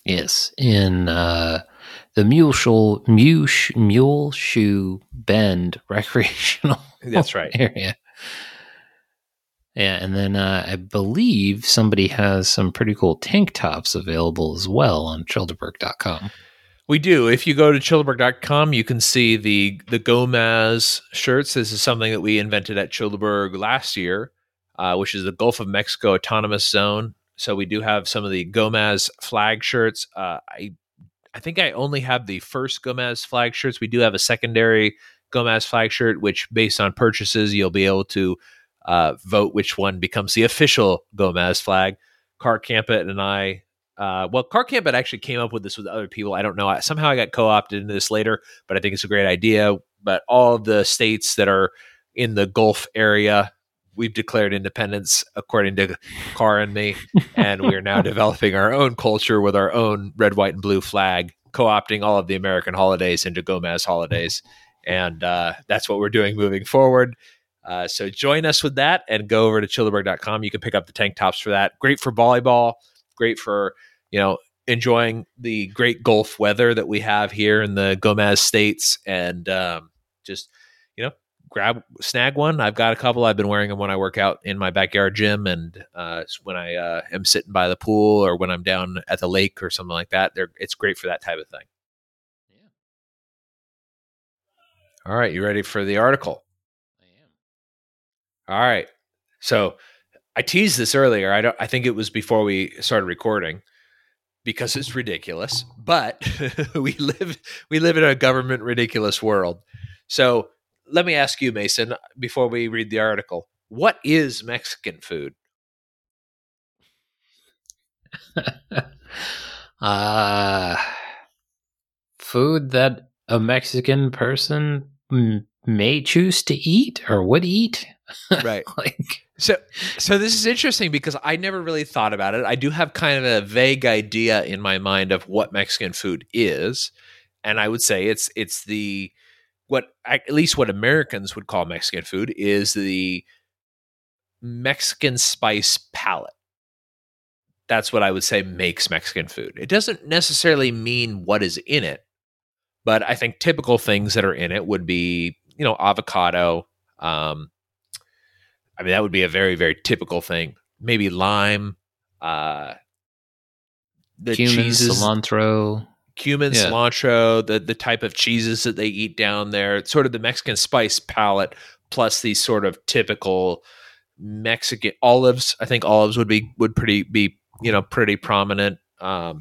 Yes, in uh, the Mule Shoal, Mule, Mule Shoe Bend recreational That's right. area. Yeah, and then uh, I believe somebody has some pretty cool tank tops available as well on Childeberg.com. We do. If you go to Childeberg.com, you can see the the Gomaz shirts. This is something that we invented at Childeberg last year, uh, which is the Gulf of Mexico Autonomous Zone. So we do have some of the Gomez flag shirts. Uh, I I think I only have the first Gomez flag shirts. We do have a secondary Gomez flag shirt, which based on purchases, you'll be able to uh, vote which one becomes the official Gomez flag. Car Campet and I uh, well, Car Campet actually came up with this with other people. I don't know. I, somehow I got co opted into this later, but I think it's a great idea. But all of the states that are in the Gulf area, we've declared independence according to Car and me. and we are now developing our own culture with our own red, white, and blue flag, co opting all of the American holidays into Gomez holidays. And uh, that's what we're doing moving forward. Uh, so join us with that and go over to childeberg.com. You can pick up the tank tops for that. Great for volleyball, great for you know, enjoying the great Gulf weather that we have here in the Gomez states, and um, just you know, grab snag one. I've got a couple. I've been wearing them when I work out in my backyard gym, and uh, when I uh, am sitting by the pool or when I'm down at the lake or something like that. They're it's great for that type of thing. Yeah. All right, you ready for the article? I am. All right. So I teased this earlier. I don't. I think it was before we started recording because it's ridiculous. But we live we live in a government ridiculous world. So let me ask you, Mason, before we read the article, what is Mexican food? uh, food that a Mexican person m- may choose to eat or would eat. Right. like, So so this is interesting because I never really thought about it. I do have kind of a vague idea in my mind of what Mexican food is, and I would say it's it's the what at least what Americans would call Mexican food is the Mexican spice palette. That's what I would say makes Mexican food. It doesn't necessarily mean what is in it, but I think typical things that are in it would be, you know, avocado, um, I mean, that would be a very, very typical thing. Maybe lime, uh, the cumin, cheeses, cilantro. cumin, Yeah. cilantro, the the type of cheeses that they eat down there. It's sort of the Mexican spice palette, plus these sort of typical Mexican olives. I think olives would be would pretty be you know pretty prominent. Um,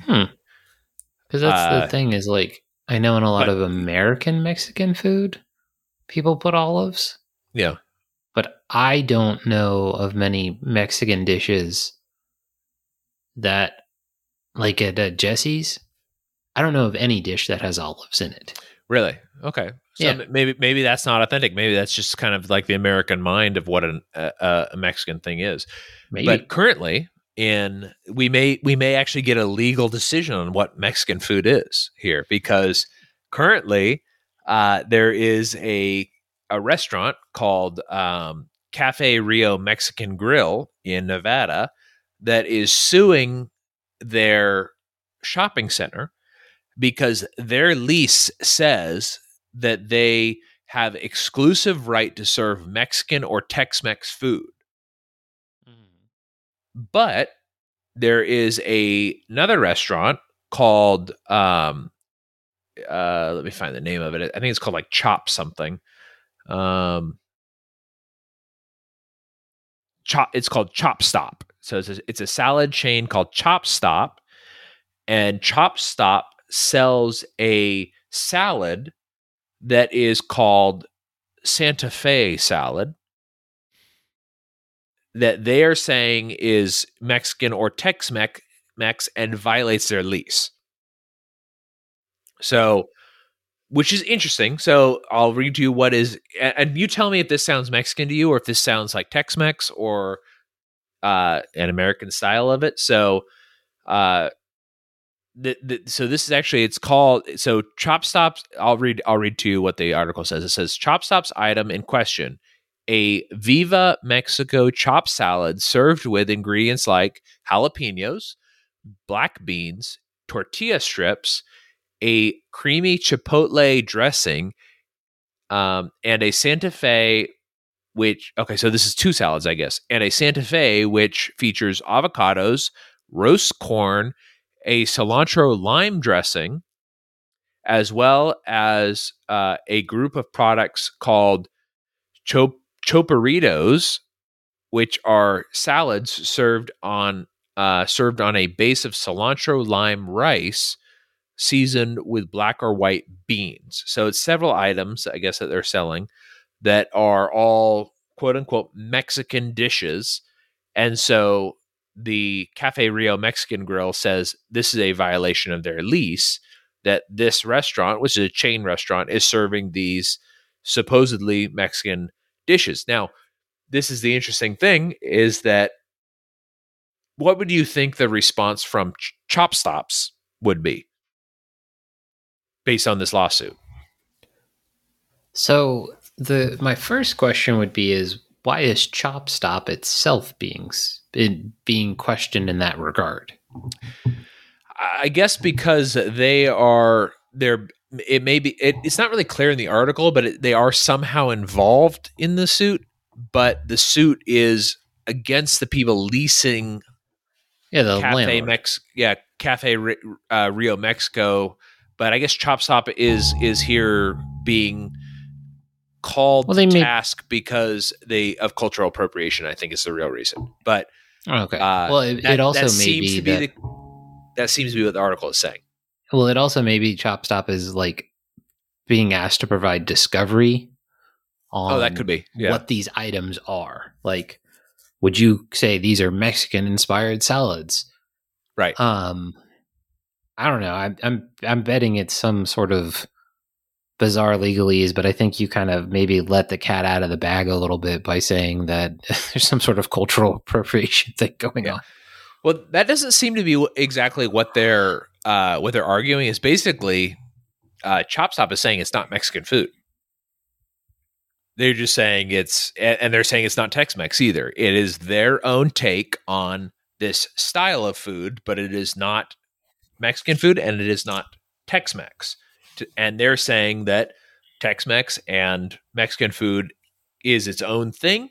Because that's Uh, the thing is like I know in a lot but- of American Mexican food, people put olives, yeah, but I don't know of many Mexican dishes that, like at uh, Jesse's, I don't know of any dish that has olives in it. really okay. So Yeah. maybe maybe that's not authentic. Maybe that's just kind of like the American mind of what an, a, a Mexican thing is. Maybe. But currently, in we may we may actually get a legal decision on what Mexican food is here because currently uh, there is a a restaurant called um, Cafe Rio Mexican Grill in Nevada that is suing their shopping center because their lease says that they have exclusive right to serve Mexican or Tex-Mex food. Mm. but there is a another restaurant called um uh let me find the name of it. I think it's called like chop something um chop it's called chop stop so it's a, it's a salad chain called chop stop and chop stop sells a salad that is called santa fe salad that they are saying is Mexican or Tex Mex and violates their lease. So, which is interesting. So, I'll read you what is, and you tell me if this sounds Mexican to you or if this sounds like Tex Mex or uh, an American style of it. So, uh, the, the, so this is actually it's called so chop stops i'll read i'll read to you what the article says it says chop stops item in question a Viva Mexico chop salad served with ingredients like jalapenos, black beans, tortilla strips, a creamy chipotle dressing, um, and a Santa Fe, which, okay, so this is two salads, I guess, and a Santa Fe, which features avocados, roast corn, a cilantro lime dressing, as well as uh, a group of products called chop- which are salads served on uh, served on a base of cilantro lime rice seasoned with black or white beans. So it's several items, I guess, that they're selling that are all quote unquote Mexican dishes. And so the Cafe Rio Mexican Grill says this is a violation of their lease that this restaurant, which is a chain restaurant, is serving these supposedly Mexican dishes. Now, this is the interesting thing is that what would you think the response from Ch- Chop Stops would be based on this lawsuit? So the my first question would be is why is Chop Stop itself being being questioned in that regard? I guess because they are they're it may be it, it's not really clear in the article, but it, they are somehow involved in the suit. But the suit is against the people leasing yeah the Cafe landlord. Mex yeah Cafe uh, Rio Mexico. But I guess Chop Stop is is here being called Well, to they may- task because they of cultural appropriation. I think is the real reason. But okay. uh, well, it, that, it also that may seems be to be that, the, that seems to be what the article is saying. well, it also may be Chop Stop is like being asked to provide discovery on Oh, that could be. Yeah. what these items are. Like, would you say these are Mexican inspired salads? Right. Um, I don't know. I'm I'm I'm betting it's some sort of bizarre legalese, but I think you kind of maybe let the cat out of the bag a little bit by saying that there's some sort of cultural appropriation thing going Yeah. on. Well, that doesn't seem to be exactly what they're uh, what they're arguing. Is basically uh, Chop Stop is saying it's not Mexican food. They're just saying it's, and they're saying it's not Tex Mex either. It is their own take on this style of food, but it is not Mexican food and it is not Tex Mex. And they're saying that Tex Mex and Mexican food is its own thing.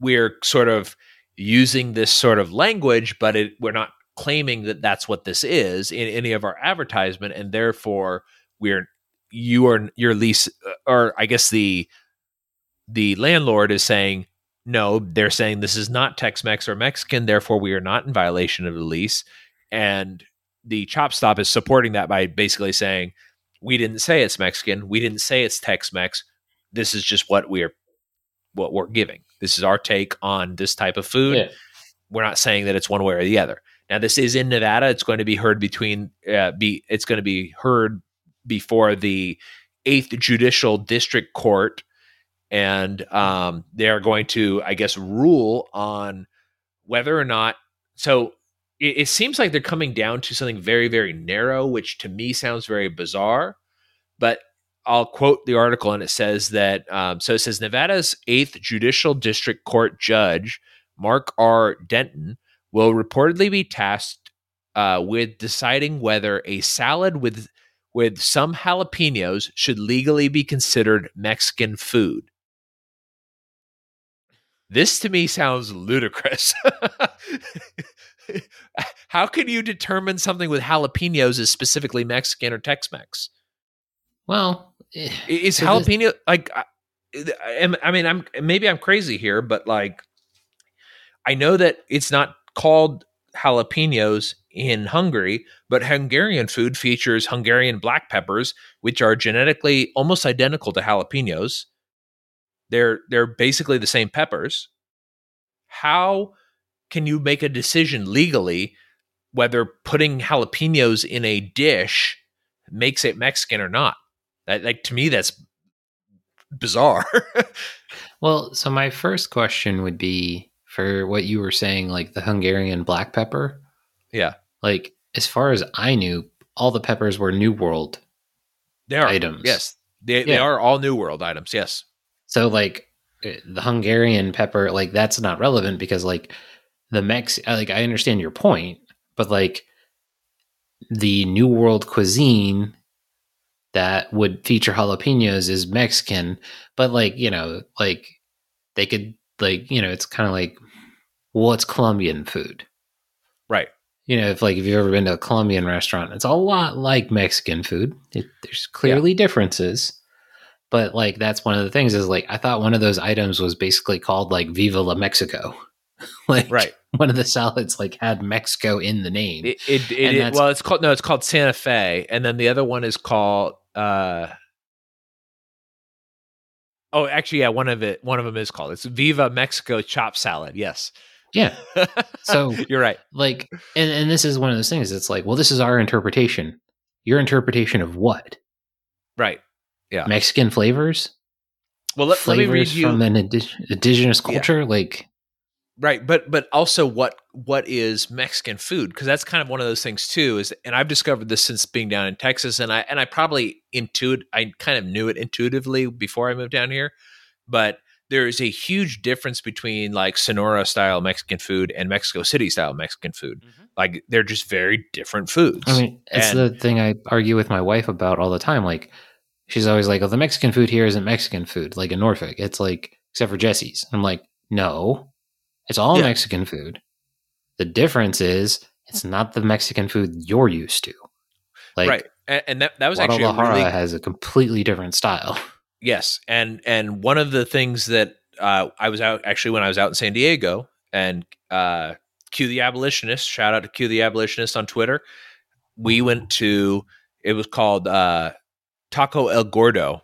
We're sort of using this sort of language, but it, we're not claiming that that's what this is in any of our advertisement, and therefore we're you are your lease, uh, or I guess the the landlord is saying no. They're saying this is not Tex-Mex or Mexican, therefore we are not in violation of the lease, and the Chop Stop is supporting that by basically saying we didn't say it's Mexican, we didn't say it's Tex-Mex. This is just what we're what we're giving. This is our take on this type of food. Yeah. We're not saying that it's one way or the other. Now, this is in Nevada. It's going to be heard between uh, be it's going to be heard before the Eighth Judicial District Court, and um, they are going to, I guess, rule on whether or not. So it, it seems like they're coming down to something very, very narrow, which to me sounds very bizarre. But I'll quote the article, and it says that um, so it says Nevada's eighth judicial district court judge Mark R. Denton will reportedly be tasked uh, with deciding whether a salad with with some jalapenos should legally be considered Mexican food. This to me sounds ludicrous. How can you determine something with jalapenos is specifically Mexican or Tex-Mex? Well, eh, Is So this- jalapeno like? I, I I mean, I'm maybe I'm crazy here, but like, I know that it's not called jalapenos in Hungary, but Hungarian food features Hungarian black peppers, which are genetically almost identical to jalapenos. They're they're basically the same peppers. How can you make a decision legally whether putting jalapenos in a dish makes it Mexican or not? That like to me that's bizarre. well, so my first question would be for what you were saying, like the Hungarian black pepper. yeah, Like, as far as I knew, all the peppers were New World. they are Items. Yes, they they are all New World items. Yes, So, like, uh, the Hungarian pepper, like that's not relevant because like the Mex, like I understand your point, but like the New World cuisine that would feature jalapenos is Mexican, but like you know, like they could like you know, it's kind of like well, it's Colombian food, Right. you know, if like if you've ever been to a Colombian restaurant, it's a lot like Mexican food. It, there's clearly differences, but like that's one of the things is like I thought one of those items was basically called like Viva la Mexico, like Right. one of the salads like had Mexico in the name. It, it, it, it- well, it's called no, it's called Santa Fe, and then the other one is called. uh Oh, actually, yeah, one of it, one of them is called. It's Viva Mexico Chop Salad. Yes, yeah, so you're right. like, and and this is one of those things. It's like, well, this is our interpretation. Your interpretation of what? Right. Yeah. Mexican flavors, Well, let, let me read flavors you. from an indi- indigenous Yeah. culture, like. Right but but also what what is mexican food because that's kind of one of those things too is and i've discovered this since being down in texas and i and i probably intuit i kind of knew it intuitively before i moved down here but there is a huge difference between like sonora style mexican food and mexico city style mexican food mm-hmm. like they're just very different foods I mean, it's And- the thing I argue with my wife about all the time. Like, she's always like, "Oh, the Mexican food here isn't Mexican food." Like in Norfolk, it's like except for Jesse's. I'm like, no, it's all Yeah. Mexican food. The difference is it's not the Mexican food you're used to. Like, right and, and that, that was actually a really has a completely different style. Yes, and and one of the things that uh, I was out actually when I was out in San Diego, and uh, Q the abolitionist, shout out to Q the abolitionist on Twitter. We went to it was called uh, Taco El Gordo,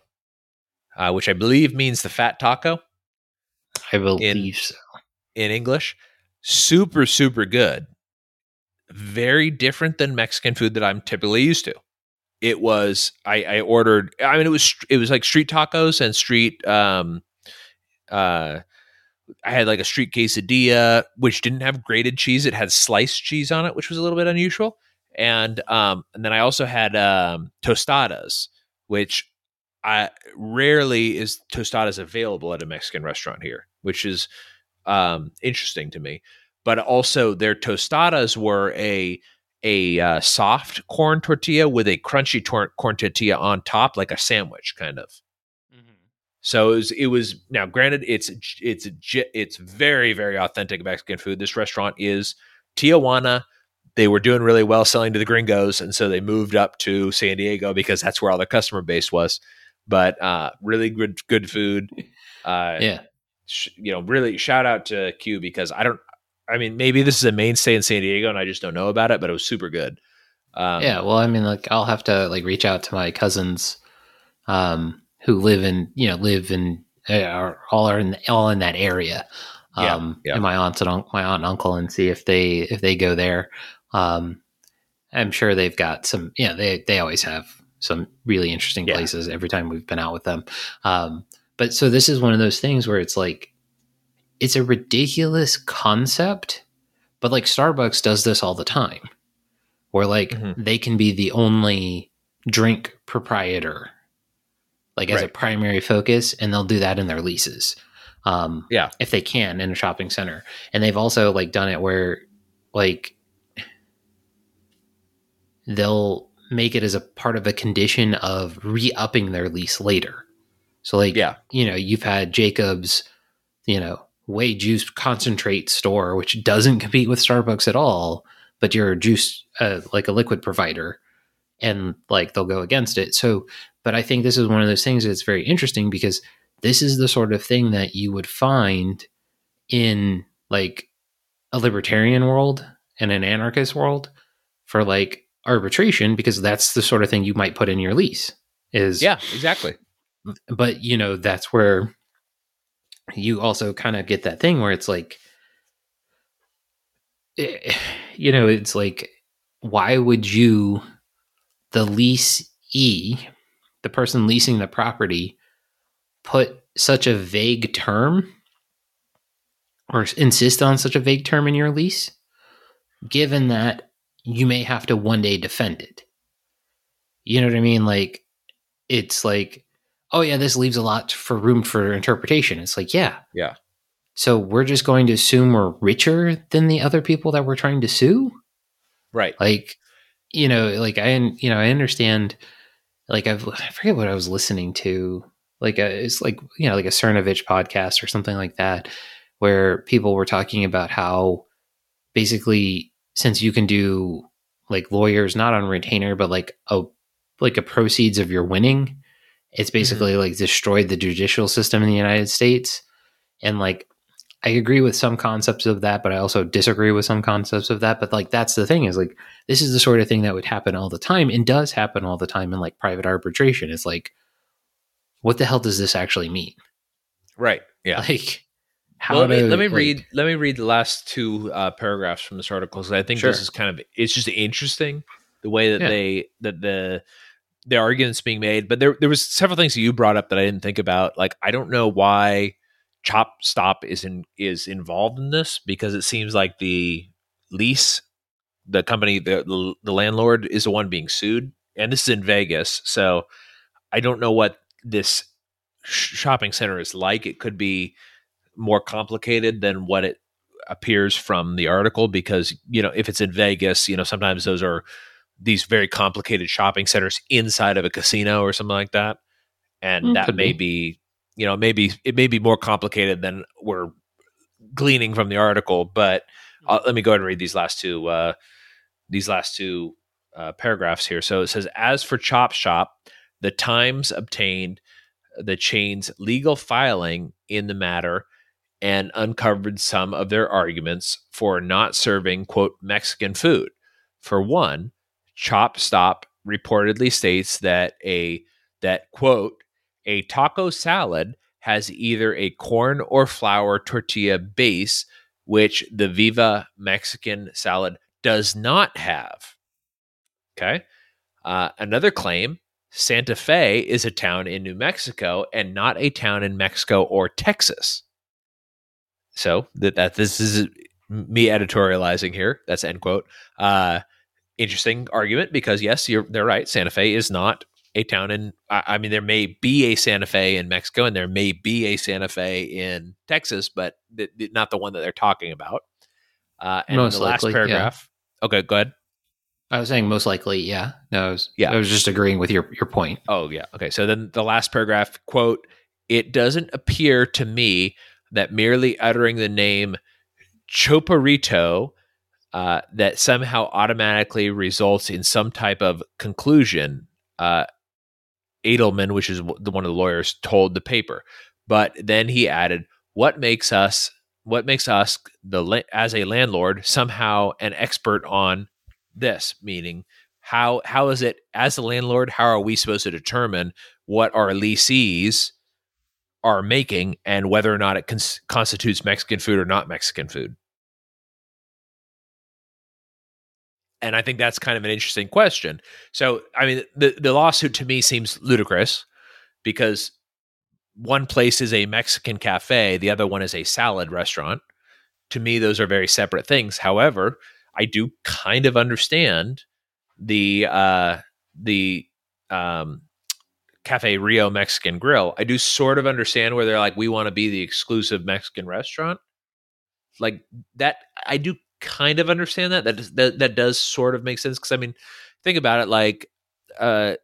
uh, which I believe means the fat taco I believe so. In English. Super super good, very different than Mexican food that I'm typically used to. It was I, I ordered. I mean, it was it was like street tacos and street. Um, uh, I had like a street quesadilla, which didn't have grated cheese. It had sliced cheese on it, which was a little bit unusual. And um, and then I also had um, tostadas, which I rarely is tostadas available at a Mexican restaurant here, which is um, interesting to me. But also, their tostadas were a a uh, soft corn tortilla with a crunchy tor- corn tortilla on top, like a sandwich, kind of. So it was, it was now granted it's it's it's very very authentic Mexican food. This restaurant is Tijuana. They were doing really well selling to the gringos, and so they moved up to San Diego because that's where all their customer base was. But uh, really good good food. Uh, Yeah, sh- you know, really shout out to Q because I don't. I mean, maybe this is a mainstay in San Diego, and I just don't know about it. But it was super good. Um, yeah. Well, I mean, like I'll have to like reach out to my cousins, um, who live in you know live in uh, are all are in all in that area. Yeah, Um, yeah. and my aunts and un- my aunt and uncle, and see if they if they go there. Um, I'm sure they've got some. Yeah, they they always have some really interesting Yeah. places every time we've been out with them. Um, but so this is one of those things where it's like it's a ridiculous concept, but like Starbucks does this all the time, where like Mhm. they can be the only drink proprietor, like as a primary focus, and they'll do that in their leases. Um, Yeah. if they can in a shopping center, and they've also like done it where like they'll make it as a part of a condition of re-upping their lease later. So like Yeah. you know, you've had Jacobs, you know, whey juice concentrate store, which doesn't compete with Starbucks at all, but you're a juice uh, like a liquid provider, and like they'll go against it. So, but I think this is one of those things that's very interesting because this is the sort of thing that you would find in like a libertarian world and an anarchist world for like arbitration because that's the sort of thing you might put in your lease is Yeah. Exactly. But you know that's where you also kind of get that thing where it's like eh, you know it's like why would you the lease e the person leasing the property put such a vague term or insist on such a vague term in your lease given that you may have to one day defend it? You know what i mean? Like it's like oh yeah, this leaves a lot for room for interpretation. It's like, yeah. Yeah. So we're just going to assume we're richer than the other people that we're trying to sue? Right. Like, you know, like I, you know, I understand. Like I've, I forget what I was listening to. Like a, it's like you know, like a Cernovich podcast or something like that, where people were talking about how basically since you can do like lawyers not on retainer, but like a like a proceeds of your winning, it's basically like destroyed the judicial system in the United States. And like I agree with some concepts of that, but I also disagree with some concepts of that. But like that's the thing is like this is the sort of thing that would happen all the time and does happen all the time in like private arbitration. It's like, what the hell does this actually mean? Right. Yeah. Like how Well, let me, to, let me like- read let me read the last two uh, paragraphs from this article because I think this is kind of it's just interesting the way that Yeah. they that the the arguments being made. But there there was several things that you brought up that I didn't think about. Like I don't know why Chop Stop is in is involved in this because it seems like the lease the company the the, landlord is the one being sued and this is in Vegas so I don't know what this sh- shopping center is like it could be more complicated than what it appears from the article because you know if it's in Vegas you know sometimes those are these very complicated shopping centers inside of a casino or something like that and Mm, that may be. be you know maybe it may be more complicated than we're gleaning from the article but uh, let me go ahead and read these last two uh, these last two uh, paragraphs here so it says as for Chop Stop the times obtained the chain's legal filing in the matter and uncovered some of their arguments for not serving quote Mexican food. For one, Chop Stop reportedly states that a that quote a taco salad has either a corn or flour tortilla base which the Viva Mexican salad does not have. Okay. Uh, another claim Santa Fe is a town in New Mexico and not a town in Mexico or Texas. So that, that this is me editorializing here. That's end quote. Uh, interesting argument because yes, you're they're right. Santa Fe is not a town in. I, I mean, there may be a Santa Fe in Mexico and there may be a Santa Fe in Texas, but th- th- not the one that they're talking about. Uh, and Most the last likely, yeah. Okay, go ahead. I was saying most likely, yeah. No, I was, Yeah. I was just agreeing with your your point. Oh, yeah. Okay. So then the last paragraph quote, it doesn't appear to me that merely uttering the name Choparito uh, that somehow automatically results in some type of conclusion. Uh, Edelman, which is the one of the lawyers, told the paper. But then he added, "What makes us? What makes us the as a landlord somehow an expert on this? Meaning, how how is it as a landlord? How are we supposed to determine what our leasees are making and whether or not it cons- constitutes Mexican food or not Mexican food?" And I think that's kind of an interesting question. So, I mean, the the lawsuit to me seems ludicrous because one place is a Mexican cafe, the other one is a salad restaurant. To me, those are very separate things. However, I do kind of understand the uh, the um, Cafe Rio Mexican Grill. I do sort of understand where they're like, we want to be the exclusive Mexican restaurant. Like that, I do kind of understand that. That does- that, that does sort of make sense because I mean, think about it. Like uh,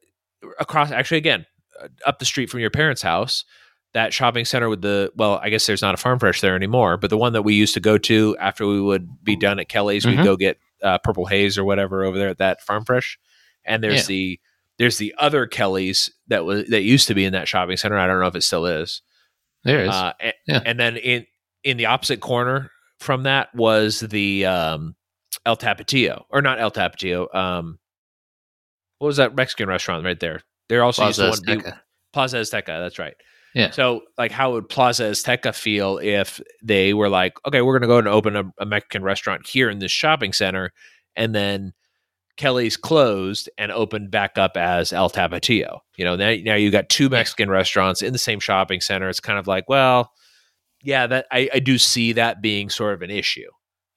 across, actually, again, up the street from your parents' house, that shopping center with the well, I guess there's not a farm fresh there anymore, but the one that we used to go to after we would be done at Kelly's, we'd Mhm. go get uh, purple haze or whatever over there at that farm fresh. And there's Yeah. the there's the other Kelly's that was that used to be in that shopping center. I don't know if it still is. There is. Uh, and, Yeah. and then in in the opposite corner from that was the um, El Tapatio, or not El Tapatio. Um, what was that Mexican restaurant right there? They're also Plaza used to one Plaza Azteca. That's right. Yeah. So, like, how would Plaza Azteca feel if they were like, okay, we're going to go and open a, a Mexican restaurant here in this shopping center, and then Kelly's closed and opened back up as El Tapatio. You know, now now you got two Mexican restaurants in the same shopping center. It's kind of like, well, yeah, that I, I do see that being sort of an issue,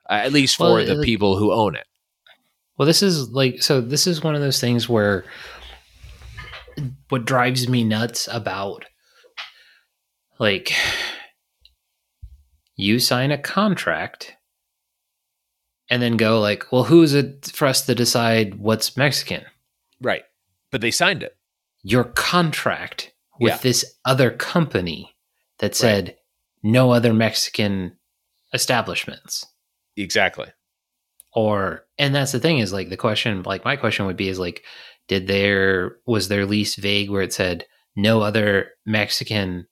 uh, at least for Well, the like- people who own it. Well, this is like so. This is one of those things where what drives me nuts about like you sign a contract and then go like, well, who's it for us to decide what's Mexican? Right. But they signed it. Your contract with Yeah. this other company that said no other Mexican establishments. Exactly. Or and that's the thing is like the question like my question would be is like did there was their lease vague where it said no other Mexican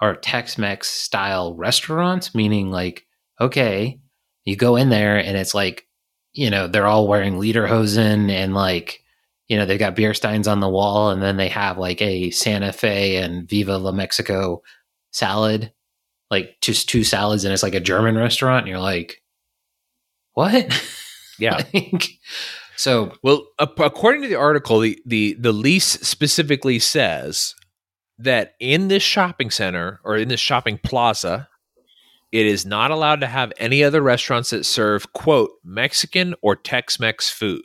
or Tex-Mex style restaurants meaning like okay you go in there and it's like you know they're all wearing lederhosen and like you know they've got beer steins on the wall and then they have like a Santa Fe and Viva La Mexico salad like just two salads and it's like a German restaurant and you're like what Yeah. like, so Well, according to the article, the, the the lease specifically says that in this shopping center or in this shopping plaza, it is not allowed to have any other restaurants that serve quote Mexican or Tex-Mex food.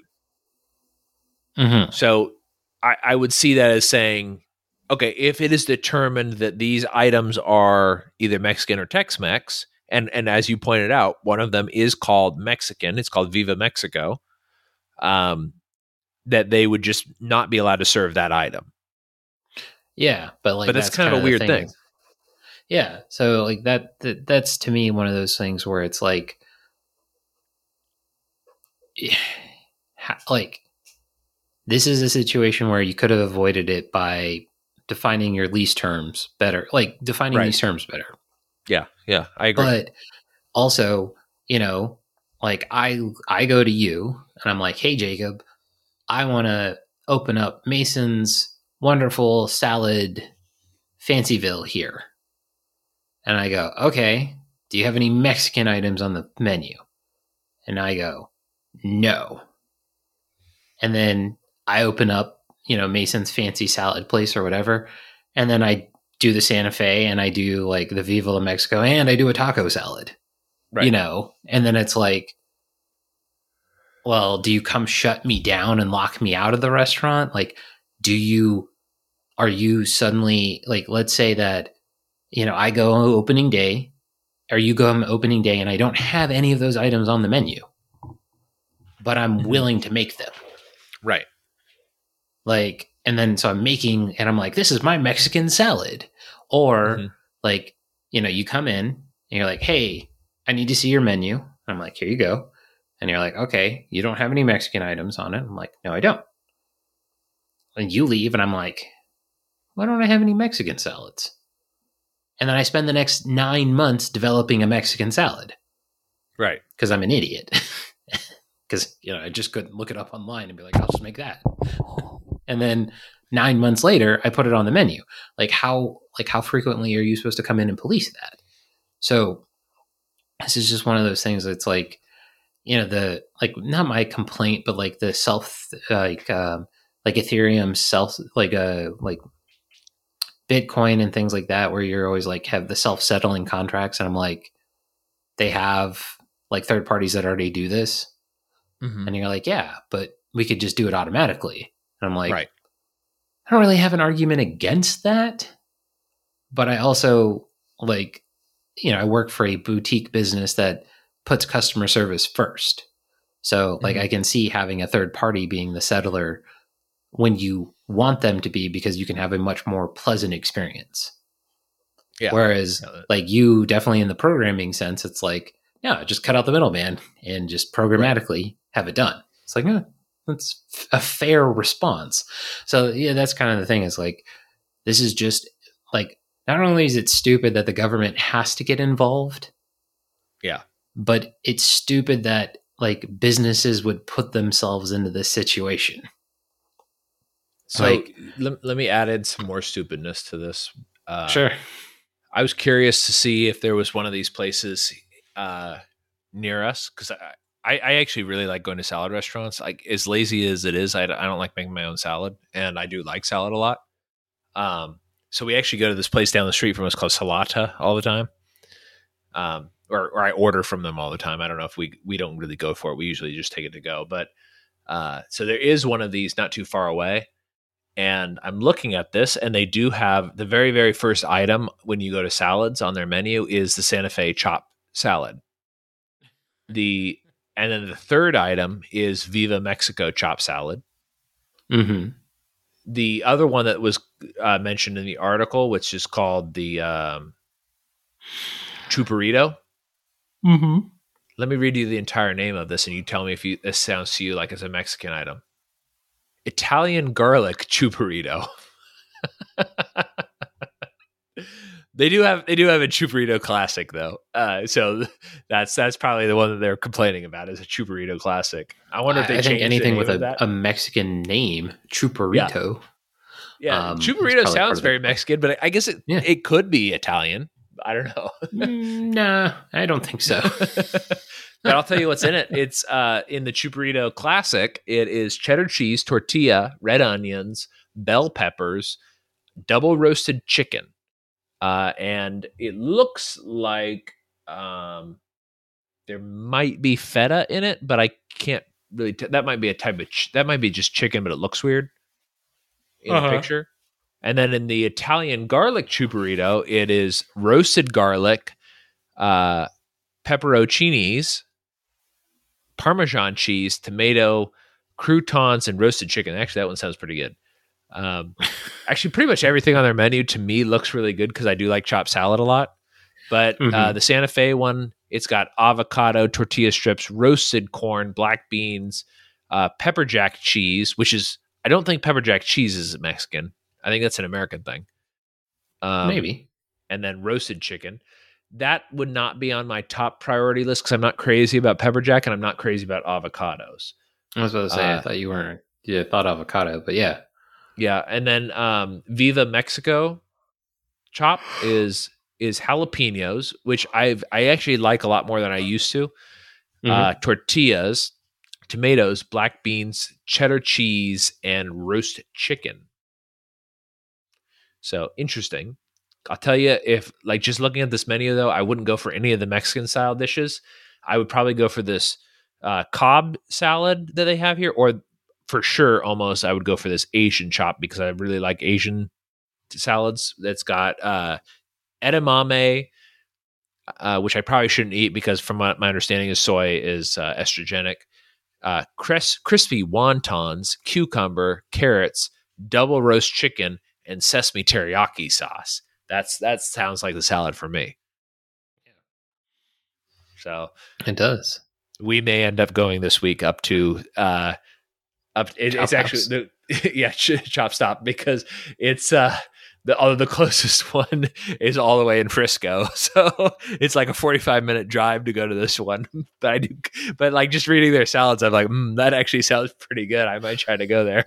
mhm. So I, I would see that as saying, okay, if it is determined that these items are either Mexican or Tex-Mex, and and as you pointed out, one of them is called Mexican. It's called Viva Mexico. Um, that they would just not be allowed to serve that item. yeah, but like But that's kind of a weird thing. is- yeah, so like that, that that's to me one of those things where it's like like this is a situation where you could have avoided it by defining your lease terms better, like defining Right. these terms better. Yeah, yeah, I agree. but also you know like i i go to you and i'm like hey jacob i want to open up mason's wonderful salad fancyville here and i go okay do you have any mexican items on the menu and i go no and then i open up you know mason's fancy salad place or whatever and then i do the Santa Fe and I do like the Viva La Mexico and I do a taco salad. Right. You know, and then it's like, well, do you come shut me down and lock me out of the restaurant? Like, do you, are you suddenly, like, let's say that, you know, I go on opening day or you go on opening day and I don't have any of those items on the menu, but I'm Mhm. willing to make them right. Like and then so i'm making and i'm like this is my mexican salad. Or Mhm. like you know you come in and you're like hey i need to see your menu. I'm like here you go. And you're like okay you don't have any mexican items on it. I'm like no i don't. And you leave and i'm like why don't i have any mexican salads? And then i spend the next nine months developing a mexican salad. Right. because i'm an idiot. Because you know i just couldn't look it up online and be like i'll just make that and then nine months later i put it on the menu like how like how frequently are you supposed to come in and police that so this is just one of those things that's like you know the like not my complaint but like the self like um like ethereum self like uh like bitcoin and things like that where you're always like have the self-settling contracts and i'm like they have like third parties that already do this Mhm. and you're like, yeah, but we could just do it automatically. And I'm like, Right. I don't really have an argument against that. But I also like, you know, I work for a boutique business that puts customer service first. So like Mhm. I can see having a third party being the settler when you want them to be because you can have a much more pleasant experience. Yeah. Whereas Yeah, like you definitely in the programming sense, it's like, yeah, just cut out the middleman and just programmatically have it done. It's like, eh, that's a fair response. So yeah, that's kind of the thing is like, this is just like, not only is it stupid that the government has to get involved. Yeah. But it's stupid that like businesses would put themselves into this situation. So Like- let, let me add in some more stupidness to this. Uh, sure. I was curious to see if there was one of these places uh, near us because I, I, I actually really like going to salad restaurants. Like as lazy as it is, I don't like making my own salad, and I do like salad a lot. Um, so we actually go to this place down the street from us called Salata all the time. Um, or, or I order from them all the time. I don't know if we we don't really go for it. We usually just take it to go. But uh, so there is one of these not too far away, and I'm looking at this, and they do have the very, very first item when you go to salads on their menu is the Santa Fe chop salad. The and then the third item is Viva Mexico chop salad. Mm-hmm. The other one that was uh, mentioned in the article, which is called the um, Choparito. Mm-hmm. Let me read you the entire name of this, and you tell me if you, this sounds to you like it's a Mexican item. Italian garlic choparito. they do have they do have a choparito classic though, uh, so that's that's probably the one that they're complaining about is a choparito classic. I wonder if they I think anything with a, a Mexican name, Choparito. yeah, um, choparito sounds the- very Mexican, but I guess it Yeah. it could be Italian. I don't know. Mm, nah, I don't think so. but I'll tell you what's in it. It's uh, in the Choparito Classic. It is cheddar cheese, tortilla, red onions, bell peppers, double roasted chicken, uh, and it looks like um, there might be feta in it, but I can't really. T- that might be a type of. Ch- that might be just chicken, but it looks weird in Uh-huh. the picture. And then in the Italian garlic choparito, it is roasted garlic, uh, pepperoncinis, Parmesan cheese, tomato, croutons, and roasted chicken. Actually, that one sounds pretty good. Um, actually, pretty much everything on their menu to me looks really good because I do like chopped salad a lot. But uh, Mhm. the Santa Fe one, it's got avocado, tortilla strips, roasted corn, black beans, uh, pepper jack cheese, which is I don't think pepper jack cheese is Mexican. I think that's an American thing. Um, Maybe. and then roasted chicken. That would not be on my top priority list because I'm not crazy about pepper jack and I'm not crazy about avocados. I was about to say, uh, I thought you weren't. You thought avocado, but yeah. Yeah, and then um, Viva Mexico chop is is jalapenos, which I've I actually like a lot more than I used to. Uh, tortillas, tomatoes, black beans, cheddar cheese, and roast chicken. So interesting. I'll tell you if like just looking at this menu though, I wouldn't go for any of the Mexican style dishes. I would probably go for this uh, Cobb salad that they have here, or for sure, almost I would go for this Asian chop because I really like Asian salads. That's got uh, edamame, uh, which I probably shouldn't eat because, from my, my understanding, is soy is uh, estrogenic. Uh, cris- crispy wontons, cucumber, carrots, double roast chicken, and sesame teriyaki sauce. That's that sounds like the salad for me. Yeah. So It does. we may end up going this week up to uh up it, it's actually the yeah ch- chop stop because it's uh the oh, the closest one is all the way in Frisco. So it's like a 45 minute drive to go to this one but I do but like just reading their salads I'm like mm, that actually sounds pretty good. I might try to go there.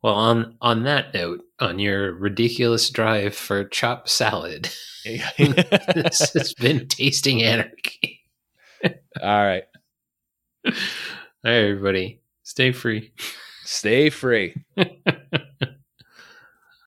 Well, on on that note, on your ridiculous drive for chop salad, this has been tasting anarchy. all right All right, everybody, stay free. stay free